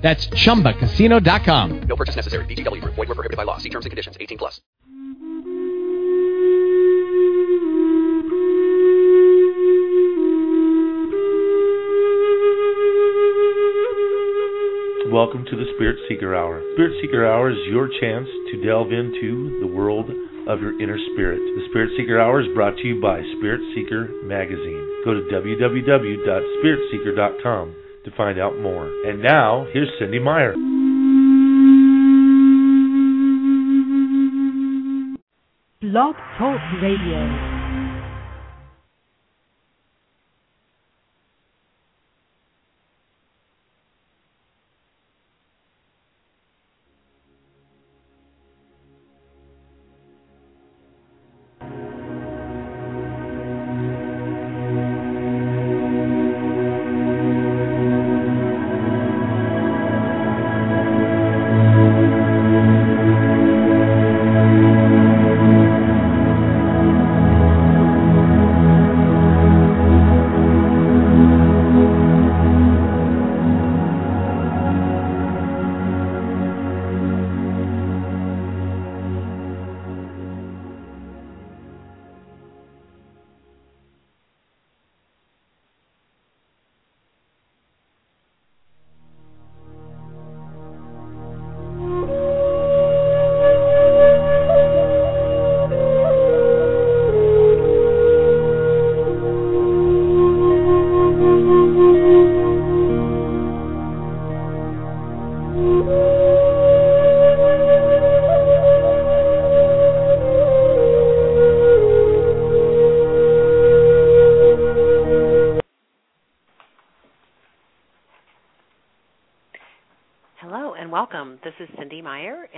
That's chumbacasino.com. No purchase necessary. VGW Group. Void were prohibited by law. See terms and conditions. 18 plus. Welcome to the Spirit Seeker Hour. Spirit Seeker Hour is your chance to delve into the world of your inner spirit. The Spirit Seeker Hour is brought to you by Spirit Seeker Magazine. Go to www.spiritseeker.com to find out more. And now, here's Cynde Meyer. Blog Talk Radio.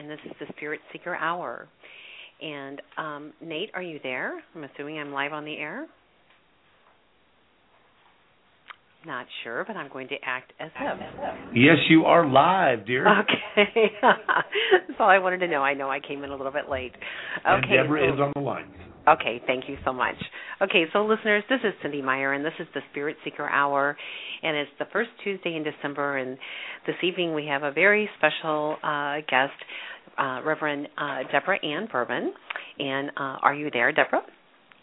And this is the Spirit Seeker Hour. And um, Nate, are you there? I'm assuming I'm live on the air. Not sure, but I'm going to act as if. Yes, you are live, dear. Okay, that's all I wanted to know. I know I came in a little bit late. And Okay, Deborah so- is on the line. Okay, thank you so much. Okay, so listeners, this is Cynde Meyer, and this is the Spirit Seeker Hour, and it's the first Tuesday in December. And this evening we have a very special uh, guest, uh, Reverend uh, Deborah Ann Bourbon. And uh, are you there, Deborah?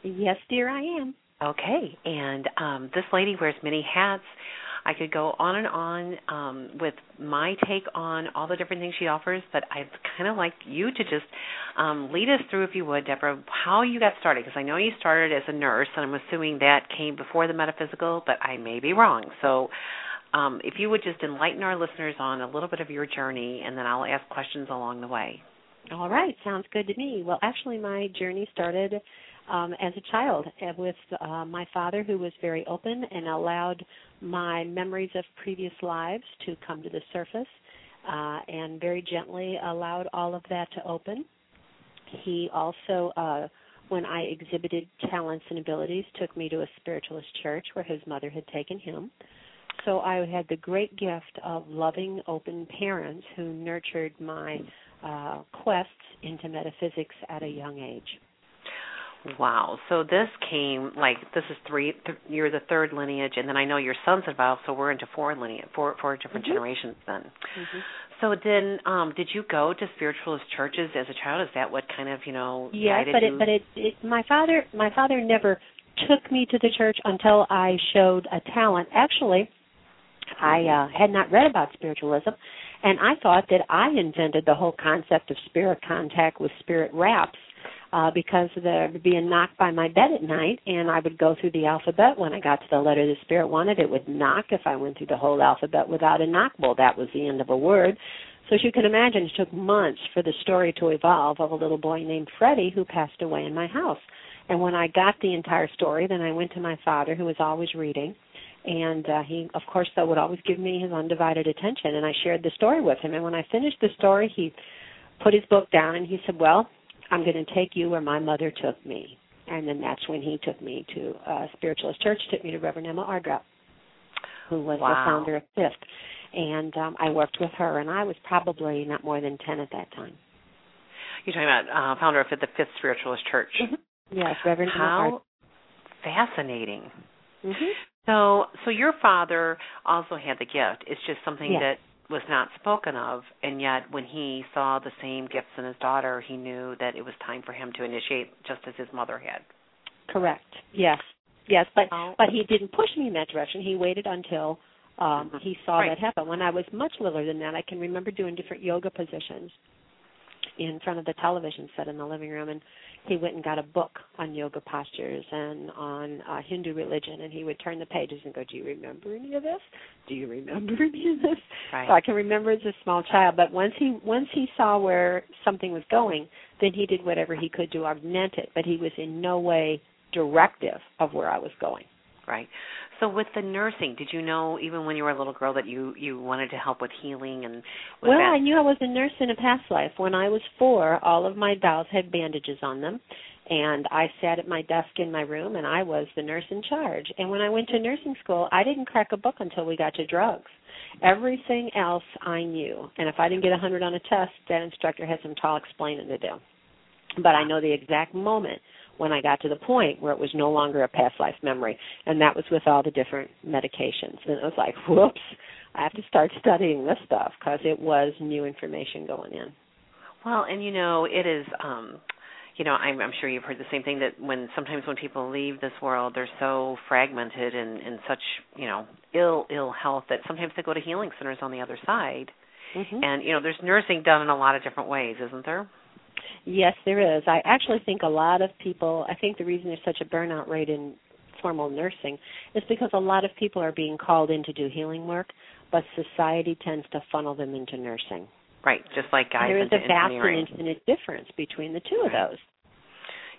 Yes, dear, I am. Okay, and um, this lady wears many hats. I could go on and on um, with my take on all the different things she offers, but I'd kind of like you to just um, lead us through, if you would, Deborah, how you got started. Because I know you started as a nurse, and I'm assuming that came before the metaphysical, but I may be wrong. So um, if you would just enlighten our listeners on a little bit of your journey, and then I'll ask questions along the way. All right, sounds good to me. Well, actually, my journey started um, as a child uh, with uh, my father, who was very open and allowed my memories of previous lives to come to the surface, uh, and very gently allowed all of that to open. He also, uh, when I exhibited talents and abilities, took me to a spiritualist church where his mother had taken him. So I had the great gift of loving, open parents who nurtured my uh, quests into metaphysics at a young age. Wow. So this came like this is three. Th- you're the third lineage, and then I know your son's involved, so we're into four lineage, four four different Mhm. generations then. Mm-hmm. So then, um, did you go to spiritualist churches as a child? Is that what kind of you know Yes, guided but you? it, but it, it, my father, my father never took me to the church until I showed a talent. Actually, I uh, had not read about spiritualism, and I thought that I invented the whole concept of spirit contact with spirit raps. Uh, because there would be a knock by my bed at night, and I would go through the alphabet. When I got to the letter the spirit wanted, it would knock. If I went through the whole alphabet without a knock, well, that was the end of a word. So as you can imagine, it took months for the story to evolve of a little boy named Freddie who passed away in my house. And when I got the entire story, then I went to my father, who was always reading, and uh, he, of course, though, would always give me his undivided attention. And I shared the story with him. And when I finished the story, he put his book down and he said, "Well, I'm going to take you where my mother took me. And then that's when he took me to uh, Spiritualist Church, took me to Reverend Emma Ardrop, who was Wow. the founder of Fifth. And um, I worked with her, and I was probably not more than 10 at that time. You're talking about uh, founder of the Fifth Spiritualist Church. Yes, Reverend Emma How fascinating. Ardrop. So, so your father also had the gift. It's just something Yes. that was not spoken of, and yet when he saw the same gifts in his daughter, he knew that it was time for him to initiate, just as his mother had. Correct. Yes. Yes, but Oh. but he didn't push me in that direction. He waited until um Mhm. he saw Right. that happen. When I was much littler than that, I can remember doing different yoga positions in front of the television set in the living room and he went and got a book on yoga postures and on uh, Hindu religion and he would turn the pages and go, "Do you remember any of this? Do you remember any of this?" Right. So I can remember as a small child, but once he once he saw where something was going, then he did whatever he could to augment it, but he was in no way directive of where I was going. Right. So with the nursing, did you know even when you were a little girl that you you wanted to help with healing and was well, that I knew I was a nurse in a past life. When I was four, all of my dolls had bandages on them, and I sat at my desk in my room, and I was the nurse in charge. And when I went to nursing school, I didn't crack a book until we got to drugs. Everything else I knew, and if I didn't get a hundred on a test, that instructor had some tall explaining to do. But I know the exact moment when I got to the point where it was no longer a past life memory, and that was with all the different medications. And it was like, whoops, I have to start studying this stuff because it was new information going in. Well, and you know, it is um you know, I'm I'm sure you've heard the same thing that when sometimes when people leave this world, they're so fragmented and in such, you know, ill ill health that sometimes they go to healing centers on the other side. Mm-hmm. And you know, there's nursing done in a lot of different ways, isn't there? Yes, there is. I actually think a lot of people, I think the reason there's such a burnout rate in formal nursing is because a lot of people are being called in to do healing work, but society tends to funnel them into nursing. Right, just like guys there is a vast and infinite difference between the two of those.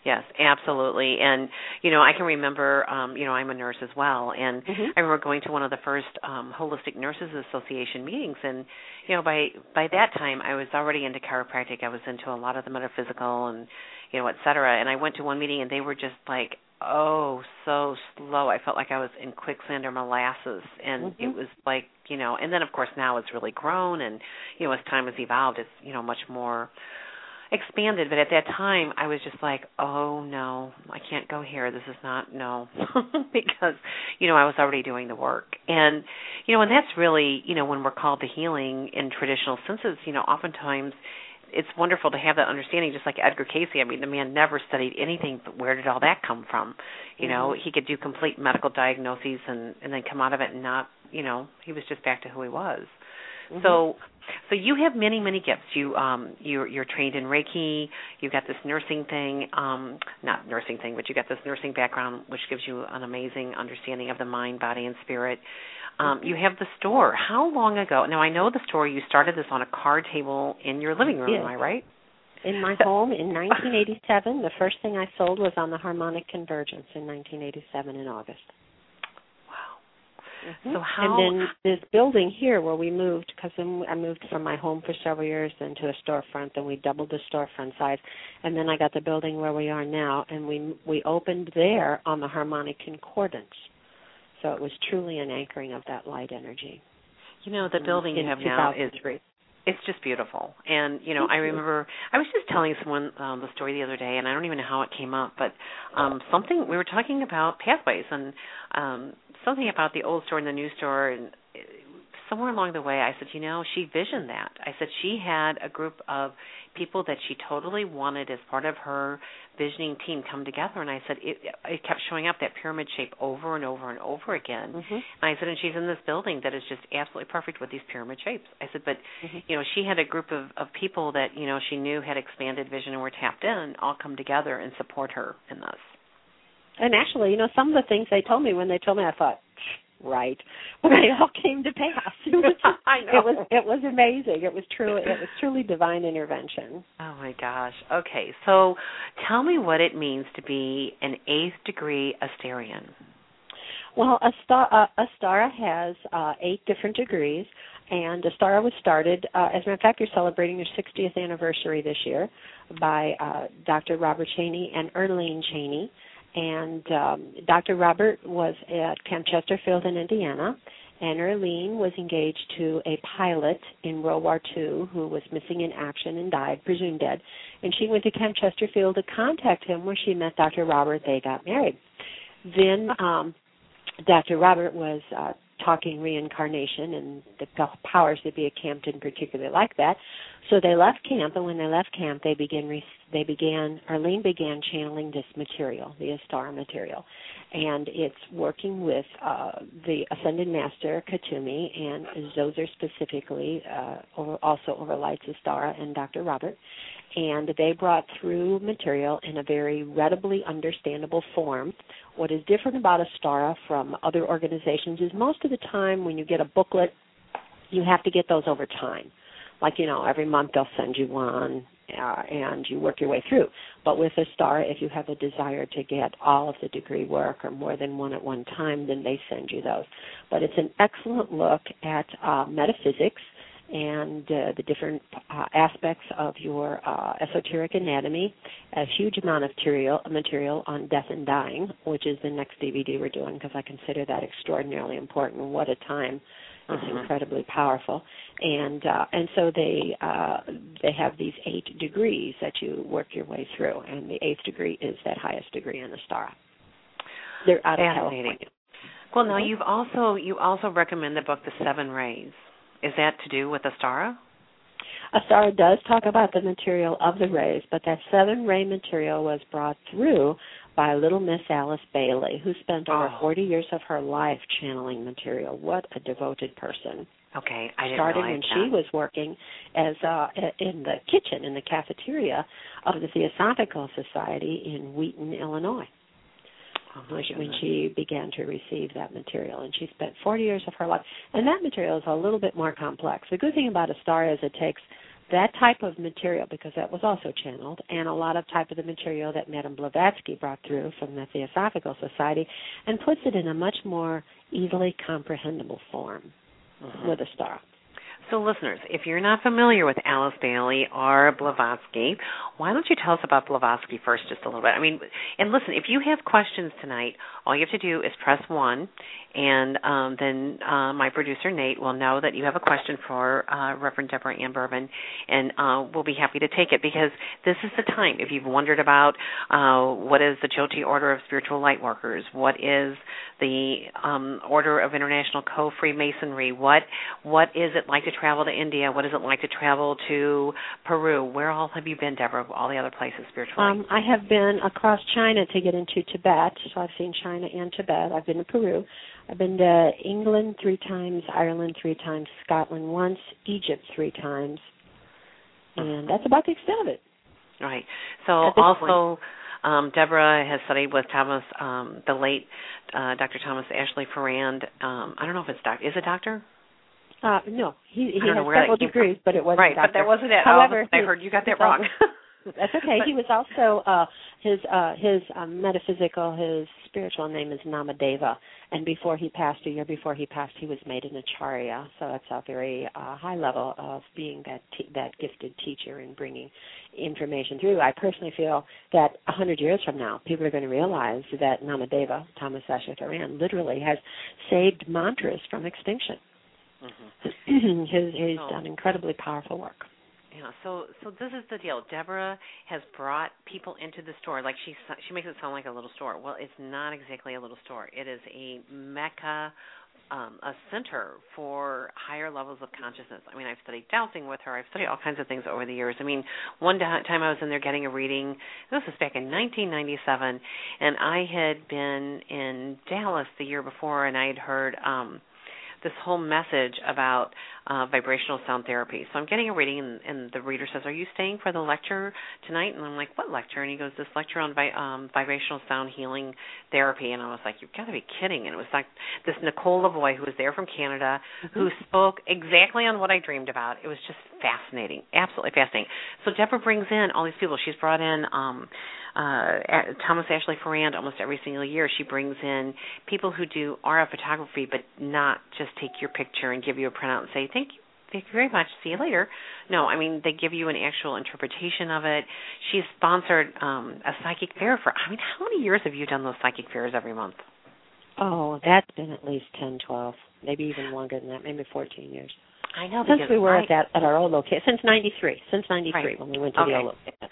Yes, absolutely. And you know, I can remember um, you know, I'm a nurse as well and Mhm. I remember going to one of the first um Holistic Nurses Association meetings and you know, by by that time I was already into chiropractic. I was into a lot of the metaphysical and you know, et cetera. And I went to one meeting and they were just like, Oh, so slow. I felt like I was in quicksand or molasses and it Mhm. was like, you know, and then of course now it's really grown and you know, as time has evolved it's, you know, much more expanded but at that time i was just like oh no i can't go here. This is not no. Because you know i was already doing the work. And you know and that's really you know when we're called to healing in traditional senses you know oftentimes it's wonderful to have that understanding just like edgar cayce i mean the man never studied anything but where did all that come from? You know mm-hmm. he could do complete medical diagnoses and and then come out of it and not you know he was just back to who he was Mhm. so so you have many many gifts. You um you're you're trained in reiki. You've got this nursing thing um not nursing thing but you got this nursing background which gives you an amazing understanding of the mind body and spirit. Um you have the store. How long ago? Now i know the store you started this on a card table in your living room Yes. am i right? In my home in 1987, the first thing I sold was on the harmonic convergence in 1987 in August. Mhm. So how- And then this building here where we moved, because I moved from my home for several years into a storefront, and we doubled the storefront size, and then I got the building where we are now, and we we opened there on the harmonic concordance. So it was truly an anchoring of that light energy. you know the in- building you have now is 2003. it's just beautiful and you know i remember i was just telling someone um the story the other day and i don't even know how it came up but um something we were talking about pathways and um something about the old store and the new store and uh, somewhere along the way i said you know she visioned that i said she had a group of people that she totally wanted as part of her visioning team come together and i said it it kept showing up that pyramid shape over and over and over again Mhm. and I said, and she's in this building that is just absolutely perfect with these pyramid shapes. I said, but Mhm. you know, she had a group of of people that you know she knew had expanded vision and were tapped in, all come together and support her in this. And actually, you know, some of the things they told me when they told me, I thought, right, but they all came to pass. It was, I know. It was it was amazing. It was truly it was truly divine intervention. Oh my gosh. Okay, so tell me what it means to be an eighth degree Astarian. Well, a star uh, Astara has uh, eight different degrees, And Astara was started, uh, as a matter of fact, you're celebrating your 60th anniversary this year by uh, Dr. Robert Chaney and Earlene Chaney. And um, Dr. Robert was at Camp Chesterfield in Indiana, and Earlene was engaged to a pilot in World War II who was missing in action and died, presumed dead. And she went to Camp Chesterfield to contact him where she met Dr. Robert. They got married. Then um, Dr. Robert was uh, talking reincarnation and the powers that be at camp didn't particularly like that. So they left camp, and when they left camp, they began they began Earlene began channeling this material, the Astara material, and it's working with uh, the Ascended Master Kuthumi and Zoser specifically, uh, also overlights Astara and Dr. Robert, and they brought through material in a very readily understandable form. What is different about Astara from other organizations is most of the time when you get a booklet, you have to get those over time. Like, you know, every month they'll send you one uh, and you work your way through. But with Astara, if you have a desire to get all of the degree work or more than one at one time, then they send you those. But it's an excellent look at uh, metaphysics and uh, the different uh, aspects of your uh, esoteric anatomy. A huge amount of material, material on death and dying, which is the next DVD we're doing because I consider that extraordinarily important. What a time! It's Mhm. incredibly powerful, and uh, and so they uh, they have these eight degrees that you work your way through, and the eighth degree is that highest degree in the star. They're out of. California. Well, now Mhm. you've also you also recommend the book The Seven Rays. Is that to do with Astara? Astara does talk about the material of the rays, but that seven ray material was brought through by little Miss Alice Bailey, who spent over Oh. 40 years of her life channeling material. What a devoted person. Okay, I didn't Started when that. she was working as uh, in the kitchen in the cafeteria of the Theosophical Society in Wheaton, Illinois Oh, when she, when she began to receive that material. And she spent 40 years of her life. And that material is a little bit more complex. The good thing about Astara is it takes that type of material, because that was also channeled, and a lot of type of the material that Madame Blavatsky brought through from the Theosophical Society, and puts it in a much more easily comprehensible form Mhm. with Astara. So, listeners, if you're not familiar with Alice Bailey or Blavatsky, why don't you tell us about Blavatsky first, just a little bit? I mean, and listen, if you have questions tonight, all you have to do is press one, and um, then uh, my producer Nate will know that you have a question for uh, Reverend Deborah Ann Bourbon, and uh, we'll be happy to take it because this is the time. If you've wondered about uh, what is the Jyoti Order of Spiritual Light Workers, what is the um, Order of International Co-Freemasonry, what what is it like to travel to India? What is it like to travel to Peru? Where all have you been, Deborah? All the other places spiritually? Um, I have been across China to get into Tibet, so I've seen China and Tibet. I've been to Peru. I've been to England three times, Ireland three times, Scotland once, Egypt three times, and that's about the extent of it. Right. So also, um, Deborah has studied with Thomas, um, the late uh, Dr. Thomas Ashley Farrand. Um, I don't know if it's doc. Is it doctor? Uh, no, he, he has several degrees, but it wasn't right, doctor. but that wasn't it. However, oh, I he- heard you got that wrong. That's okay. But- he was also uh his uh his um, metaphysical his spiritual name is Namadeva and before he passed a year before he passed he was made an acharya so that's a very uh high level of being that te- that gifted teacher and bringing information through. I personally feel that a hundred years from now people are going to realize that Namadeva Thomas Asher literally has saved mantras from extinction. Mhm. his he's Oh. done incredibly powerful work. Yeah, so so this is the deal. Deborah has brought people into the store. Like she she makes it sound like a little store. Well, it's not exactly a little store. It is a mecca, um, a center for higher levels of consciousness. I mean, I've studied dowsing with her. I've studied all kinds of things over the years. I mean, one time I was in there getting a reading. This was back in 1997, and I had been in Dallas the year before, and I had heard. um this whole message about uh, vibrational sound therapy. So I'm getting a reading, and, and the reader says, "Are you staying for the lecture tonight?" And I'm like, "What lecture?" And he goes, "This lecture on vi- um, vibrational sound healing therapy." And I was like, "You've got to be kidding!" And it was like this Nicole Lavoie, who was there from Canada, who spoke exactly on what I dreamed about. It was just fascinating, absolutely fascinating. So Deborah brings in all these people. She's brought in. um uh Thomas Ashley Farrand almost every single year she brings in people who do RF photography but not just take your picture and give you a printout and say thank you. Thank you very much. See you later. No, I mean they give you an actual interpretation of it. She's sponsored um a psychic fair for I mean, how many years have you done those psychic fairs every month? Oh, that's been at least ten, twelve, maybe even longer than that, maybe 14 years. I know Since we were I, at that at our old location, since '93, since '93 Right. when we went to the old location.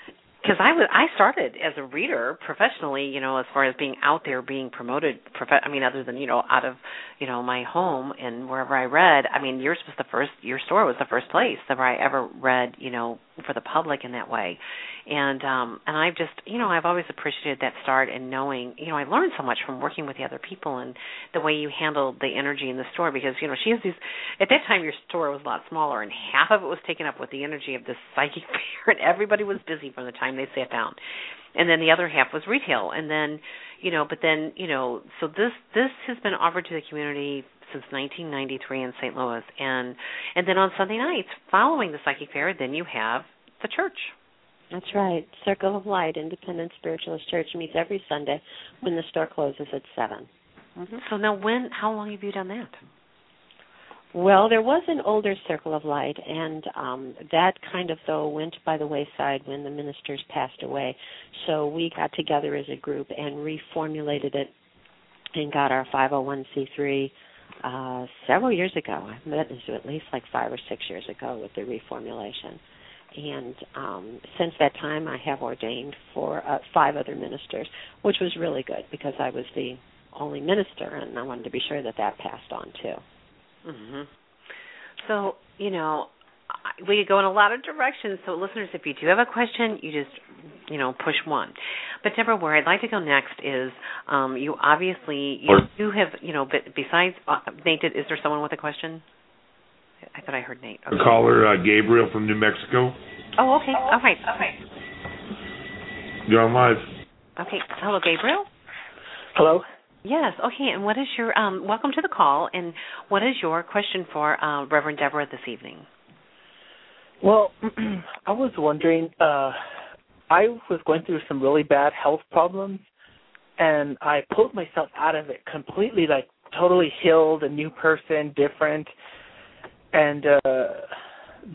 Because I was I started as a reader professionally, you know, as far as being out there being promoted. Prof- I mean, other than you know, out of you know my home and wherever I read. I mean, yours was the first. Your store was the first place that I ever read, you know, for the public in that way. And um and I've just you know I've always appreciated that start and knowing you know I learned so much from working with the other people and the way you handled the energy in the store because you know she has these at that time your store was a lot smaller and half of it was taken up with the energy of this psychic fair and everybody was busy from the time they sat down. And then the other half was retail. And then you know but then you know so this this has been offered to the community since 1993 in St. Louis and and then on Sunday nights following the psychic fair then you have the church That's right. Circle of Light Independent Spiritualist Church meets every Sunday when the store closes at 7. so now when how long have you done that Well, there was an older Circle of Light, and um, that kind of, though, went by the wayside when the ministers passed away. So we got together as a group and reformulated it and got our 501c3 uh, several years ago. I met this at least like five or six years ago with the reformulation. And um, since that time, I have ordained for uh, five other ministers, which was really good because I was the only minister, and I wanted to be sure that that passed on too. hmm So, you know, we could go in a lot of directions. So, listeners, if you do have a question, you just, you know, push one. But Deborah, where I'd like to go next is, um, you obviously you do have, you know, but besides uh, Nate, is there someone with a question? I thought I heard Nate. The caller, uh, Gabriel from New Mexico. Oh, okay. All right. All right. You're on live. Okay. Hello, Gabriel. Hello. Yes. Okay. And what is your um? Welcome to the call. And what is your question for uh, Reverend Deborah this evening? Well, I was wondering. Uh, I was going through some really bad health problems, and I pulled myself out of it completely, like totally healed, a new person, different. And uh,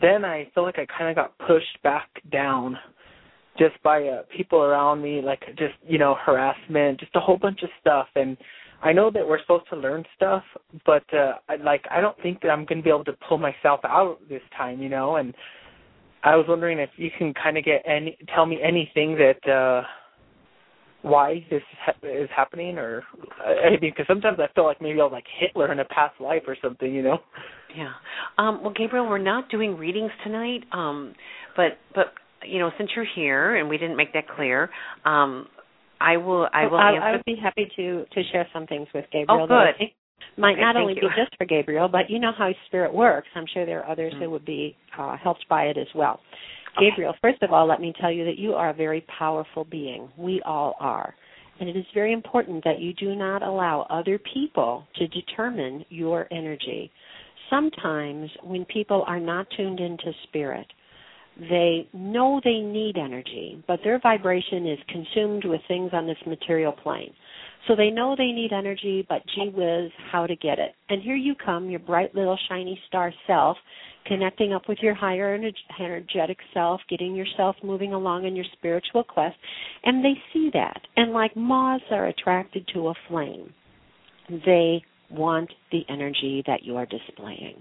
then I feel like I kind of got pushed back down, just by uh, people around me, like just you know harassment, just a whole bunch of stuff. And I know that we're supposed to learn stuff, but uh, I, like I don't think that I'm going to be able to pull myself out this time, you know. And I was wondering if you can kind of get any tell me anything that uh why this ha- is happening, or I mean, because sometimes I feel like maybe I was like Hitler in a past life or something, you know. Yeah. Um, well, Gabriel, we're not doing readings tonight, um, but but you know, since you're here and we didn't make that clear, um, I will I will I. I would be happy to to share some things with Gabriel. Oh, that I good. might Okay, not only you. be just for Gabriel, but you know how spirit works. I'm sure there are others Mm. who would be uh, helped by it as well. Okay. Gabriel, first of all, let me tell you that you are a very powerful being. We all are. And it is very important that you do not allow other people to determine your energy. Sometimes when people are not tuned into spirit, they know they need energy, but their vibration is consumed with things on this material plane. So they know they need energy, but gee whiz, how to get it. And here you come, your bright little shiny star self, connecting up with your higher ener- energetic self, getting yourself moving along in your spiritual quest, and they see that. And like moths are attracted to a flame, they want the energy that you are displaying.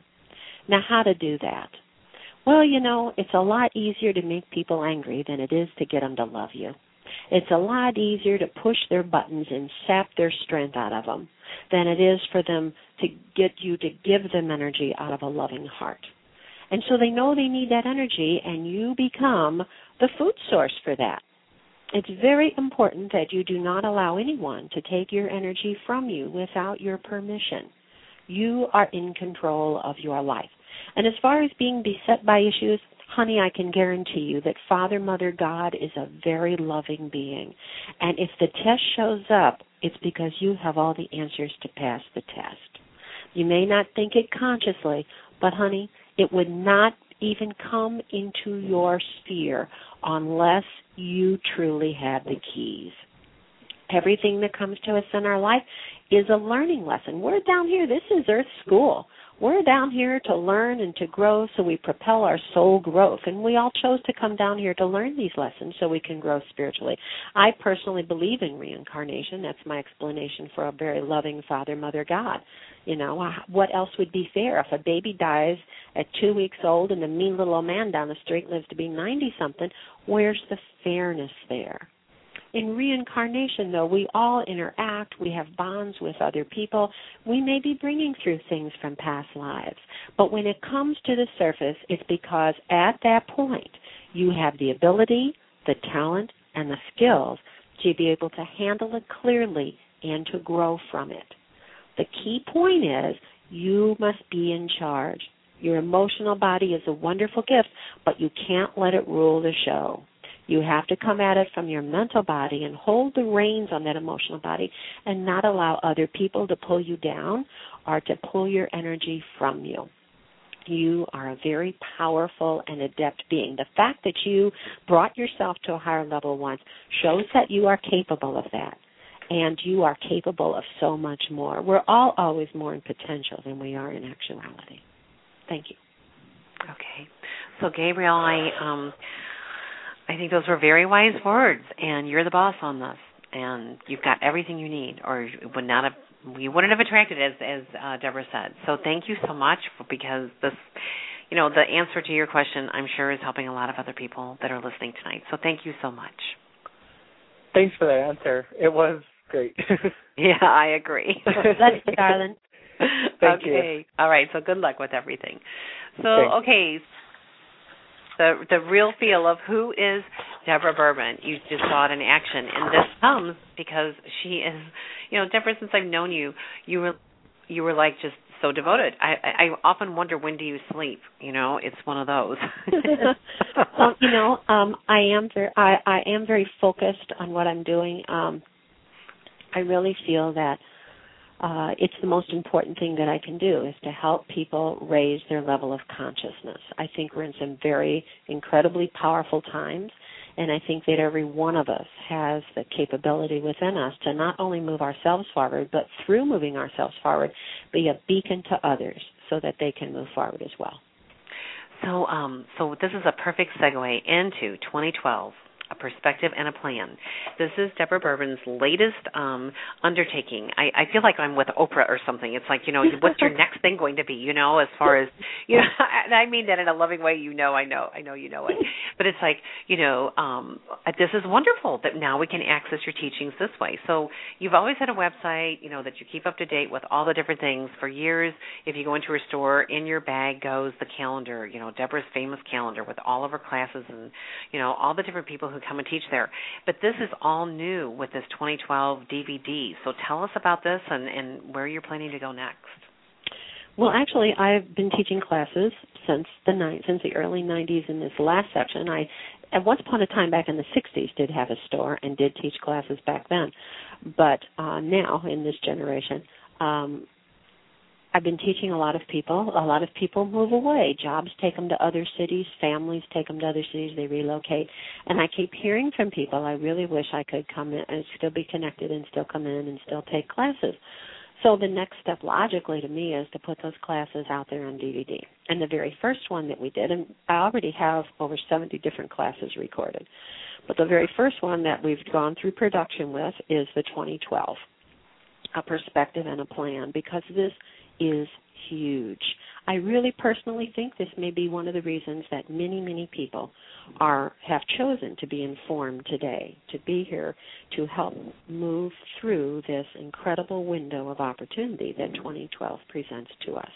Now, how to do that? Well, you know, it's a lot easier to make people angry than it is to get them to love you. It's a lot easier to push their buttons and sap their strength out of them than it is for them to get you to give them energy out of a loving heart. And so they know they need that energy, and you become the food source for that. It's very important that you do not allow anyone to take your energy from you without your permission. You are in control of your life. And as far as being beset by issues, honey, I can guarantee you that Father, Mother, God is a very loving being. And if the test shows up, it's because you have all the answers to pass the test. You may not think it consciously, but honey, it would not even come into your sphere unless you truly had the keys. Everything that comes to us in our life is a learning lesson. We're down here, this is Earth School. We're down here to learn and to grow so we propel our soul growth. And we all chose to come down here to learn these lessons so we can grow spiritually. I personally believe in reincarnation. That's my explanation for a very loving Father, Mother, God. You know, uh, what else would be fair? If a baby dies at two weeks old and the mean little old man down the street lives to be 90 something, where's the fairness there? In reincarnation, though, we all interact, we have bonds with other people, we may be bringing through things from past lives. But when it comes to the surface, it's because at that point, you have the ability, the talent, and the skills to be able to handle it clearly and to grow from it. The key point is you must be in charge. Your emotional body is a wonderful gift, but you can't let it rule the show. You have to come at it from your mental body and hold the reins on that emotional body and not allow other people to pull you down or to pull your energy from you. You are a very powerful and adept being. The fact that you brought yourself to a higher level once shows that you are capable of that. And you are capable of so much more. We're all always more in potential than we are in actuality. Thank you. Okay. So Gabriel, I um I think those were very wise words, and you're the boss on this, and you've got everything you need, or you would not have you wouldn't have attracted as as uh, Deborah said. So thank you so much for, because this, you know, the answer to your question, I'm sure, is helping a lot of other people that are listening tonight. So thank you so much. Thanks for that answer. It was great. yeah, I agree. Thank you, darling. Thank okay. You. All right. So good luck with everything. So Thanks. okay the the real feel of who is Deborah Bourbon. You just saw it in action, and this comes because she is, you know, Deborah. Since I've known you, you were you were like just so devoted. I I often wonder when do you sleep? You know, it's one of those. well, you know, um, I am very I I am very focused on what I'm doing. Um, I really feel that uh, it's the most important thing that I can do is to help people raise their level of consciousness. I think we're in some very incredibly powerful times, and I think that every one of us has the capability within us to not only move ourselves forward, but through moving ourselves forward, be a beacon to others so that they can move forward as well. So, um, so this is a perfect segue into 2012 a perspective and a plan. This is Deborah Bourbon's latest um, undertaking. I, I feel like I'm with Oprah or something. It's like, you know, what's your next thing going to be? You know, as far as you know, and I mean that in a loving way. You know, I know, I know, you know it. But it's like, you know, um, this is wonderful that now we can access your teachings this way. So you've always had a website, you know, that you keep up to date with all the different things for years. If you go into a store, in your bag goes the calendar. You know, Deborah's famous calendar with all of her classes and you know all the different people who come and teach there. But this is all new with this 2012 DVD. So tell us about this and, and where you're planning to go next. Well, actually, I've been teaching classes since the ni- since the early 90s. In this last section, I at once upon a time back in the 60s did have a store and did teach classes back then, but uh, now in this generation, um, I've been teaching a lot of people. A lot of people move away. Jobs take them to other cities. Families take them to other cities. They relocate. And I keep hearing from people, I really wish I could come in and still be connected and still come in and still take classes. So the next step logically to me is to put those classes out there on DVD. And the very first one that we did, and I already have over 70 different classes recorded, but the very first one that we've gone through production with is the 2012, a perspective and a plan, because this is huge. I really personally think this may be one of the reasons that many, many people are have chosen to be informed today, to be here to help move through this incredible window of opportunity that 2012 presents to us.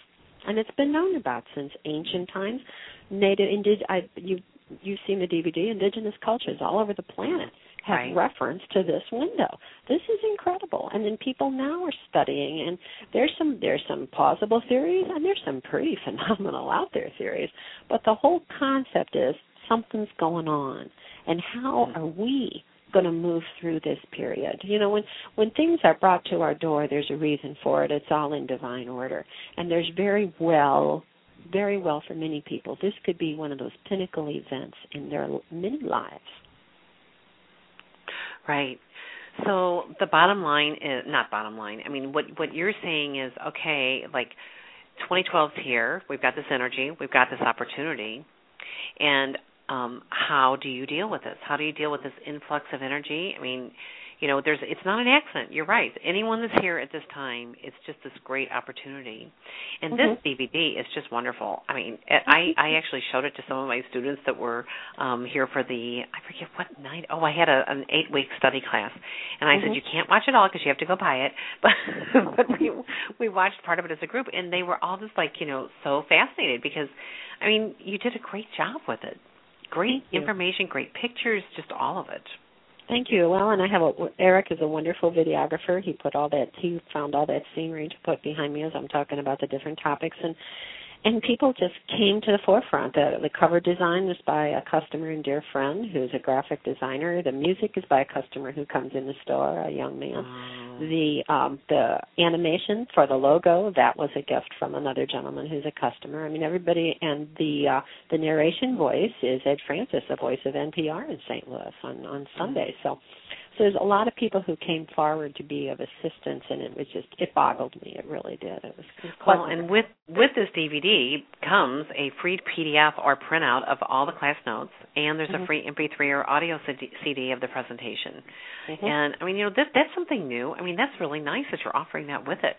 And it's been known about since ancient times. Native, indig, I, you, you've seen the DVD. Indigenous cultures all over the planet have right. reference to this window. This is incredible. And then people now are studying and there's some there's some plausible theories and there's some pretty phenomenal out there theories. But the whole concept is something's going on. And how Mm-hmm. are we going to move through this period? You know, when when things are brought to our door, there's a reason for it. It's all in divine order. And there's very well very well for many people. This could be one of those pinnacle events in their many lives. Right. So the bottom line is not bottom line. I mean, what what you're saying is okay. Like 2012's here. We've got this energy. We've got this opportunity, and um, how do you deal with this? How do you deal with this influx of energy? I mean, you know there's it's not an accident. You're right. Anyone that's here at this time it's just this great opportunity. And mm-hmm. this dvd is just wonderful. I mean i i actually showed it to some of my students that were um here for the i forget what night. Oh i had a an eight week study class. And i mm-hmm. said you can't watch it all because you have to go buy it. But but we we watched part of it as a group and they were all just like you know so fascinated because i mean you did a great job with it. Great information great pictures just all of it Thank you. Well, and I have a Eric is a wonderful videographer. He put all that he found all that scenery to put behind me as I'm talking about the different topics and and people just came to the forefront. The, the cover design was by a customer and dear friend who's a graphic designer. The music is by a customer who comes in the store, a young man. Oh. The um, the animation for the logo that was a gift from another gentleman who's a customer. I mean, everybody and the uh, the narration voice is Ed Francis, the voice of NPR in St. Louis on on Sunday. So so there's a lot of people who came forward to be of assistance, and it was just it boggled me. It really did. It was, well, and with with this DVD comes a free PDF or printout of all the class notes, and there's mm-hmm. a free MP3 or audio CD of the presentation. Mm-hmm. And I mean, you know, that that's something new. I mean, that's really nice that you're offering that with it.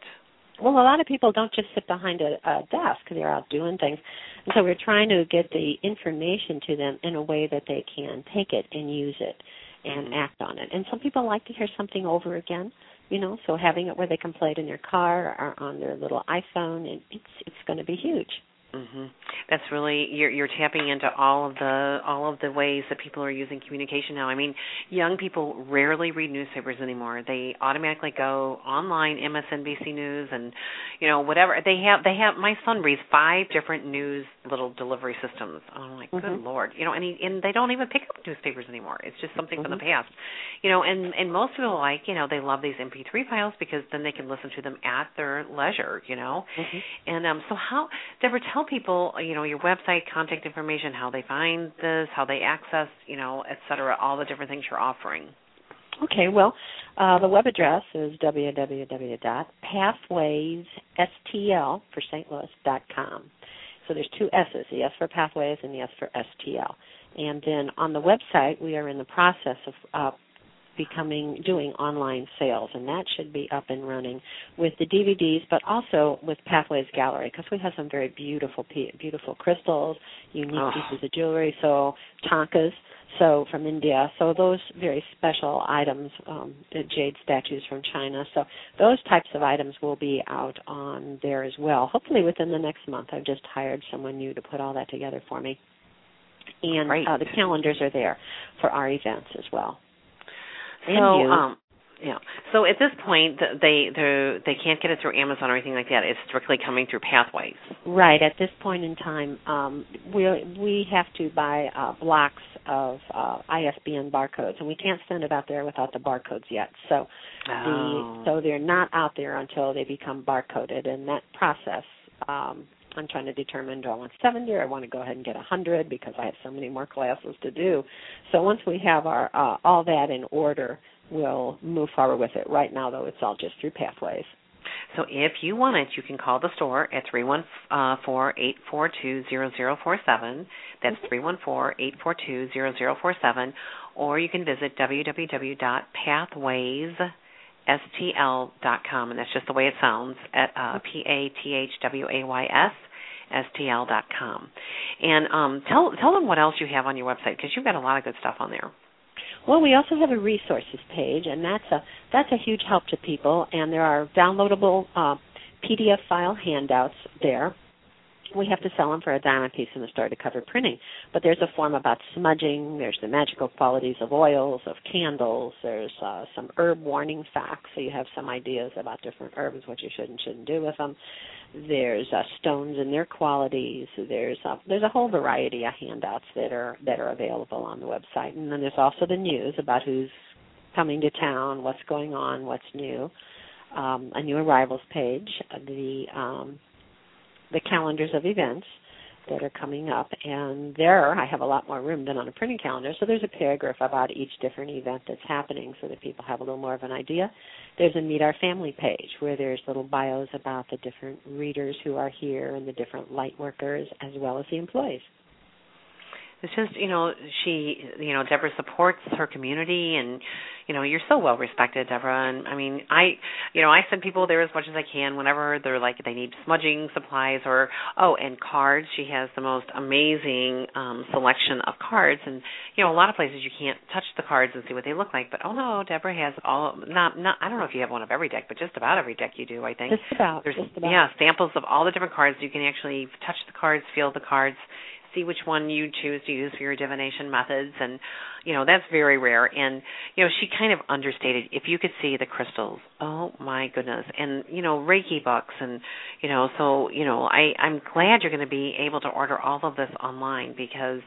Well, a lot of people don't just sit behind a, a desk; they're out doing things, and so we're trying to get the information to them in a way that they can take it and use it and mm-hmm. act on it. And some people like to hear something over again, you know, so having it where they can play it in their car or on their little iPhone, and it's it's going to be huge. Hmm That's really you're you're tapping into all of the all of the ways that people are using communication now. I mean, young people rarely read newspapers anymore. They automatically go online, MSNBC News, and you know whatever they have. They have my son reads five different news little delivery systems. I'm like, mm-hmm. good lord, you know, and he, and they don't even pick up newspapers anymore. It's just something mm-hmm. from the past, you know. And and most people like you know they love these MP3 files because then they can listen to them at their leisure, you know. Mm-hmm. And um, so how, Deborah, tell people you know your website, contact information, how they find this, how they access, you know, et cetera, all the different things you're offering. Okay, well, uh, the web address is www.pathwaysstl for St. Louis dot com. So there's two S's, the S for Pathways and the S for STL. And then on the website, we are in the process of uh, becoming doing online sales, and that should be up and running with the DVDs, but also with Pathways Gallery because we have some very beautiful, beautiful crystals, unique oh. pieces of jewelry, so tankas, so from India, so those very special items, um, jade statues from China. So those types of items will be out on there as well. Hopefully within the next month. I've just hired someone new to put all that together for me, and uh, the calendars are there for our events as well. So, um, yeah. So at this point, they they they can't get it through Amazon or anything like that. It's strictly coming through Pathways. Right. At this point in time, um, we we have to buy uh, blocks of uh, ISBN barcodes, and we can't send it out there without the barcodes yet. So oh. the so they're not out there until they become barcoded, and that process. Um, I'm trying to determine do I want 70 or I want to go ahead and get 100 because I have so many more classes to do. So once we have our uh, all that in order, we'll move forward with it. Right now, though, it's all just through Pathways. So if you want it, you can call the store at three one four eight four two zero zero four seven. That's three one four eight four two zero zero four seven, or you can visit www.pathwaysstl.com, and that's just the way it sounds at uh, P A T H W A Y S stl.com. And um, tell tell them what else you have on your website because you've got a lot of good stuff on there. Well, we also have a resources page, and that's a that's a huge help to people. And there are downloadable uh, PDF file handouts there. We have to sell them for a dime a piece in the store to cover printing. But there's a form about smudging. There's the magical qualities of oils, of candles. There's uh, some herb warning facts, so you have some ideas about different herbs, what you should and shouldn't do with them. There's uh, stones and their qualities. There's uh, there's a whole variety of handouts that are that are available on the website, and then there's also the news about who's coming to town, what's going on, what's new. Um, a new arrivals page, the um, the calendars of events, that are coming up, and there I have a lot more room than on a printing calendar. So there's a paragraph about each different event that's happening, so that people have a little more of an idea. There's a Meet Our Family page where there's little bios about the different readers who are here and the different light workers as well as the employees it's just you know she you know deborah supports her community and you know you're so well respected deborah. And i mean i you know i send people there as much as i can whenever they're like they need smudging supplies or oh and cards. She has the most amazing um selection of cards. And you know a lot of places you can't touch the cards and see what they look like. But oh no deborah has all not not i don't know if you have one of every deck but just about every deck you do i think. Just about there's just about. yeah samples of all the different cards. You can actually touch the cards feel the cards see which one you choose to use for your divination methods and you know that's very rare. And you know she kind of understated if you could see the crystals oh my goodness and you know reiki books and you know so you know i i'm glad you're going to be able to order all of this online because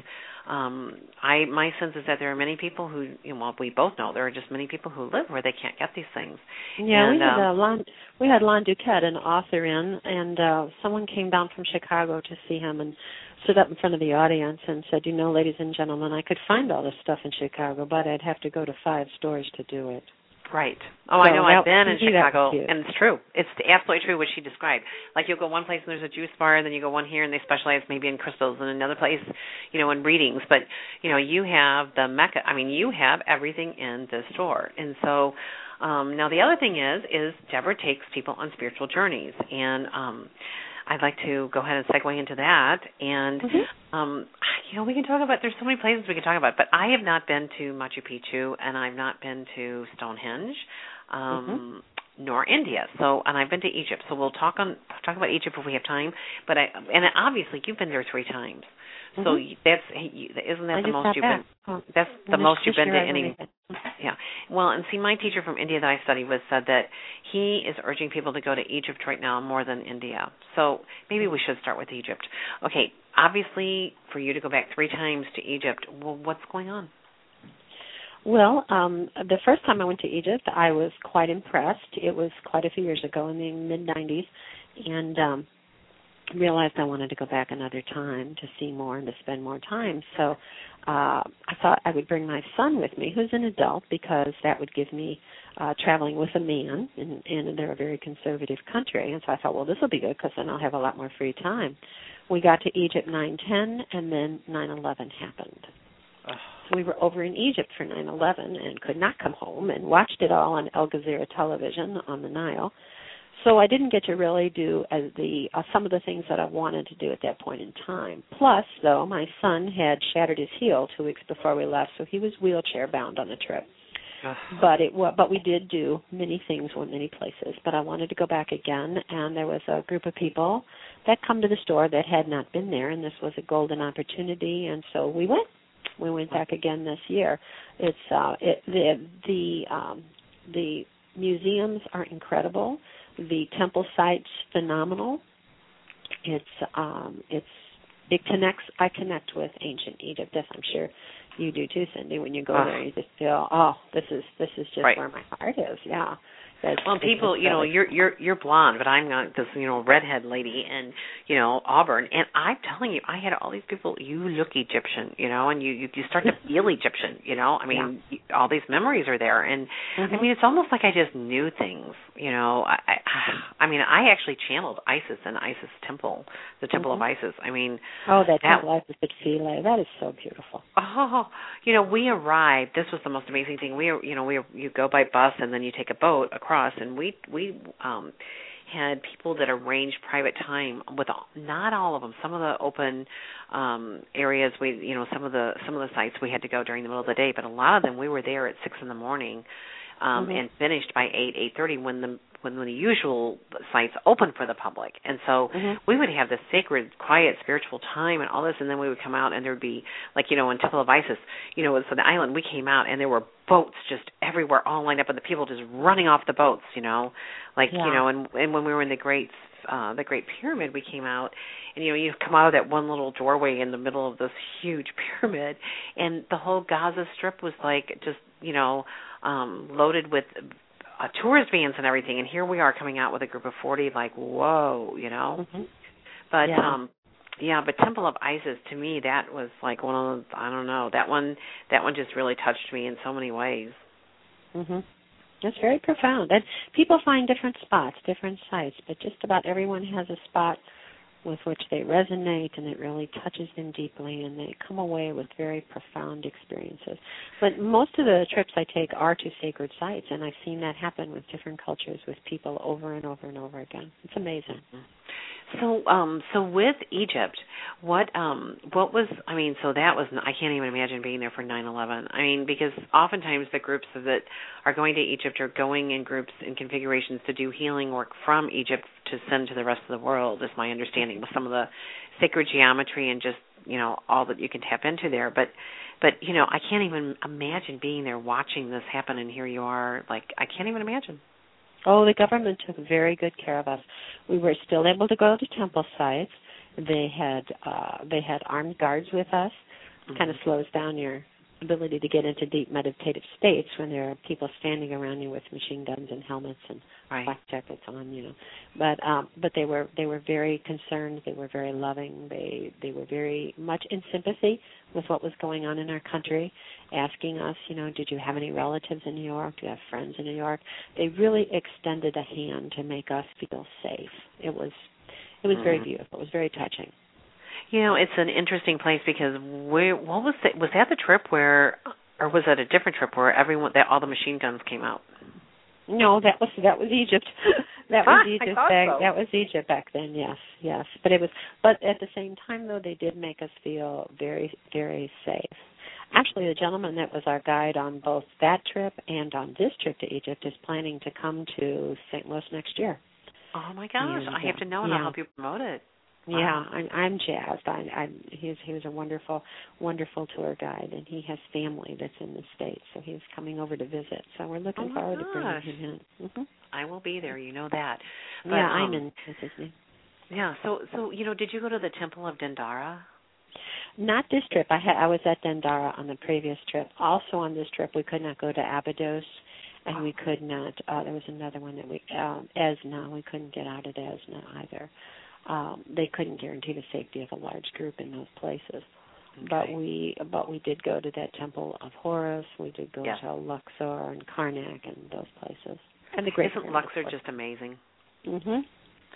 um i my sense is that there are many people who you know well, we both know there are just many people who live where they can't get these things. Yeah and, we had um, uh, lon we had lon duquette an author in and uh someone came down from chicago to see him and stood up in front of the audience and said, "You know, ladies and gentlemen, I could find all this stuff in Chicago, but I'd have to go to five stores to do it." Right. Oh, So I know. I've been in to me, that was Chicago, and it's true. It's absolutely true what she described. Like you'll go one place and there's a juice bar, and then you go one here and they specialize maybe in crystals, and another place, you know, in readings. But you know, you have the mecca. I mean, you have everything in this store, and so. Um, now the other thing is, is Deborah takes people on spiritual journeys, and um, I'd like to go ahead and segue into that. And Mhm. um, you know, we can talk about. There's so many places we can talk about, but I have not been to Machu Picchu, and I've not been to Stonehenge, um, nor India. So, and I've been to Egypt. So we'll talk on talk about Egypt if we have time. But I, and obviously you've been there three times. So Mhm. you- that's isn't that I the most you've back. been? Oh, That's the most you've been to any. Yeah. Well, and see, my teacher from India that I studied with said that he is urging people to go to Egypt right now more than India. So maybe we should start with Egypt. Okay. Obviously, for you to go back three times to Egypt, well, what's going on? Well, um, the first time I went to Egypt, I was quite impressed. It was quite a few years ago in the mid 90s, and um, realized I wanted to go back another time to see more and to spend more time. So uh, I thought I would bring my son with me, who's an adult, because that would give me uh, traveling with a man, and, and they're a very conservative country. And so I thought, well, this will be good because then I'll have a lot more free time. We got to Egypt 9/10, and then 9/11 happened. So we were over in Egypt for 9/11 and could not come home and watched it all on Al Jazeera television on the Nile. So I didn't get to really do as the uh, some of the things that I wanted to do at that point in time. Plus, though, my son had shattered his heel two weeks before we left, so he was wheelchair bound on the trip. But it wa but we did do many things, in many places. But I wanted to go back again, and there was a group of people that come to the store that had not been there, and this was a golden opportunity, and so we went. We went back again this year. It's uh, it, the the um, the museums are incredible. The temple site's phenomenal. It's um, it's it connects. I connect with ancient Egypt, as I'm sure you do too, Cynde. When you go Ah. there, you just feel, oh, this is this is just Right. where my heart is. Yeah. That's, Well, people, you know, you're you're you're blonde, but I'm not this, you know, redhead lady in, you know, Auburn, and I'm telling you, I had all these people. You look Egyptian, you know, and you you, you start to feel Egyptian, you know. I mean, y all these memories are there, and I Mhm. mean, it's almost like I just knew things, you know. I I, I mean, I actually channeled Isis and Isis Temple, the Temple of Isis. I mean, oh, that that- life is at That is so beautiful. Oh, you know, we arrived. This was the most amazing thing. We, you know, we you go by bus and then you take a boat across, and we we um had people that arranged private time with all, not all of them. Some of the open um areas we, you know, some of the some of the sites we had to go during the middle of the day, but a lot of them we were there at six in the morning um Mhm. and finished by eight eight thirty when the when the usual sites open for the public and so Mhm. we would have this sacred quiet spiritual time and all this and then we would come out and there'd be like you know in temple of isis you know so the island we came out and there were boats just everywhere all lined up and the people just running off the boats you know like Yeah. you know and and when we were in the great uh the great pyramid we came out and you know you come out of that one little doorway in the middle of this huge pyramid and the whole gaza strip was like just you know um loaded with uh, tourist vans and everything and here we are coming out with a group of 40 like whoa you know Mhm. but Yeah. um Yeah, but Temple of Isis to me that was like one of those, I don't know that one that one just really touched me in so many ways. Mhm. that's very profound. And people find different spots, different sites, but just about everyone has a spot with which they resonate and it really touches them deeply and they come away with very profound experiences. But most of the trips I take are to sacred sites and I've seen that happen with different cultures with people over and over and over again. It's amazing. Mm-hmm. So um so with Egypt, what um what was I mean so that was I can't even imagine being there for 9/11. I mean because oftentimes the groups that are going to Egypt are going in groups and configurations to do healing work from Egypt to send to the rest of the world is my understanding with some of the sacred geometry and just you know all that you can tap into there but but you know I can't even imagine being there watching this happen and here you are like I can't even imagine. Oh, the government took very good care of us. We were still able to go to temple sites. They had uh they had armed guards with us. Mm-hmm. Kind of slows down your ability to get into deep meditative states when there are people standing around you with machine guns and helmets and Right. black jackets on, you know. But um but they were they were very concerned, they were very loving, they they were very much in sympathy with what was going on in our country, asking us, you know, did you have any relatives in New York? Do you have friends in New York? They really extended a hand to make us feel safe. It was it was very Mhm. beautiful. It was very touching. You know, it's an interesting place because where what was the, was that the trip where or was that a different trip where everyone that all the machine guns came out? No, that was that was Egypt. that Ah, was I Egypt back so. that was Egypt back then, yes, yes. But it was but at the same time though they did make us feel very, very safe. Actually the gentleman that was our guide on both that trip and on this trip to Egypt is planning to come to St. Louis next year. Oh my gosh, Yeah, I have to know and yeah. I'll help you promote it. Wow. Yeah, I'm I'm jazzed. I I'm he's he was a wonderful wonderful tour guide and he has family that's in the States, so he's coming over to visit. So we're looking Oh forward to bringing him in. hmm I will be there, you know that. But, yeah, um, I'm in is his. Yeah, so so you know, did you go to the Temple of Dendara? Not this trip. I had I was at Dendara on the previous trip. Also on this trip, we could not go to Abydos, and we could not. Uh, there was another one that we um, Esna. We couldn't get out at Esna either. Um, they couldn't guarantee the safety of a large group in those places. But we but we did go to that temple of Horus. We did go Yes. to Luxor and Karnak and those places. And the Great Isn't Luxor just amazing? Mhm.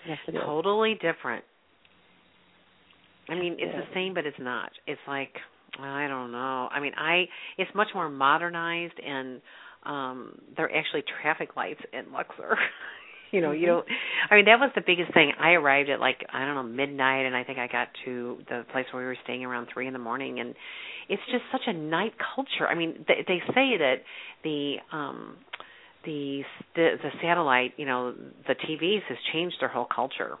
Yes, it is. Totally different. I mean, it's Yeah. the same, but it's not. It's like I don't know. I mean, I it's much more modernized, and um there are actually traffic lights in Luxor. you know, you Mhm. don't. I mean, that was the biggest thing. I arrived at like I don't know midnight, and I think I got to the place where we were staying around three in the morning, and it's just such a night culture. I mean, they, they say that the um the the the satellite, you know, the TVs has changed their whole culture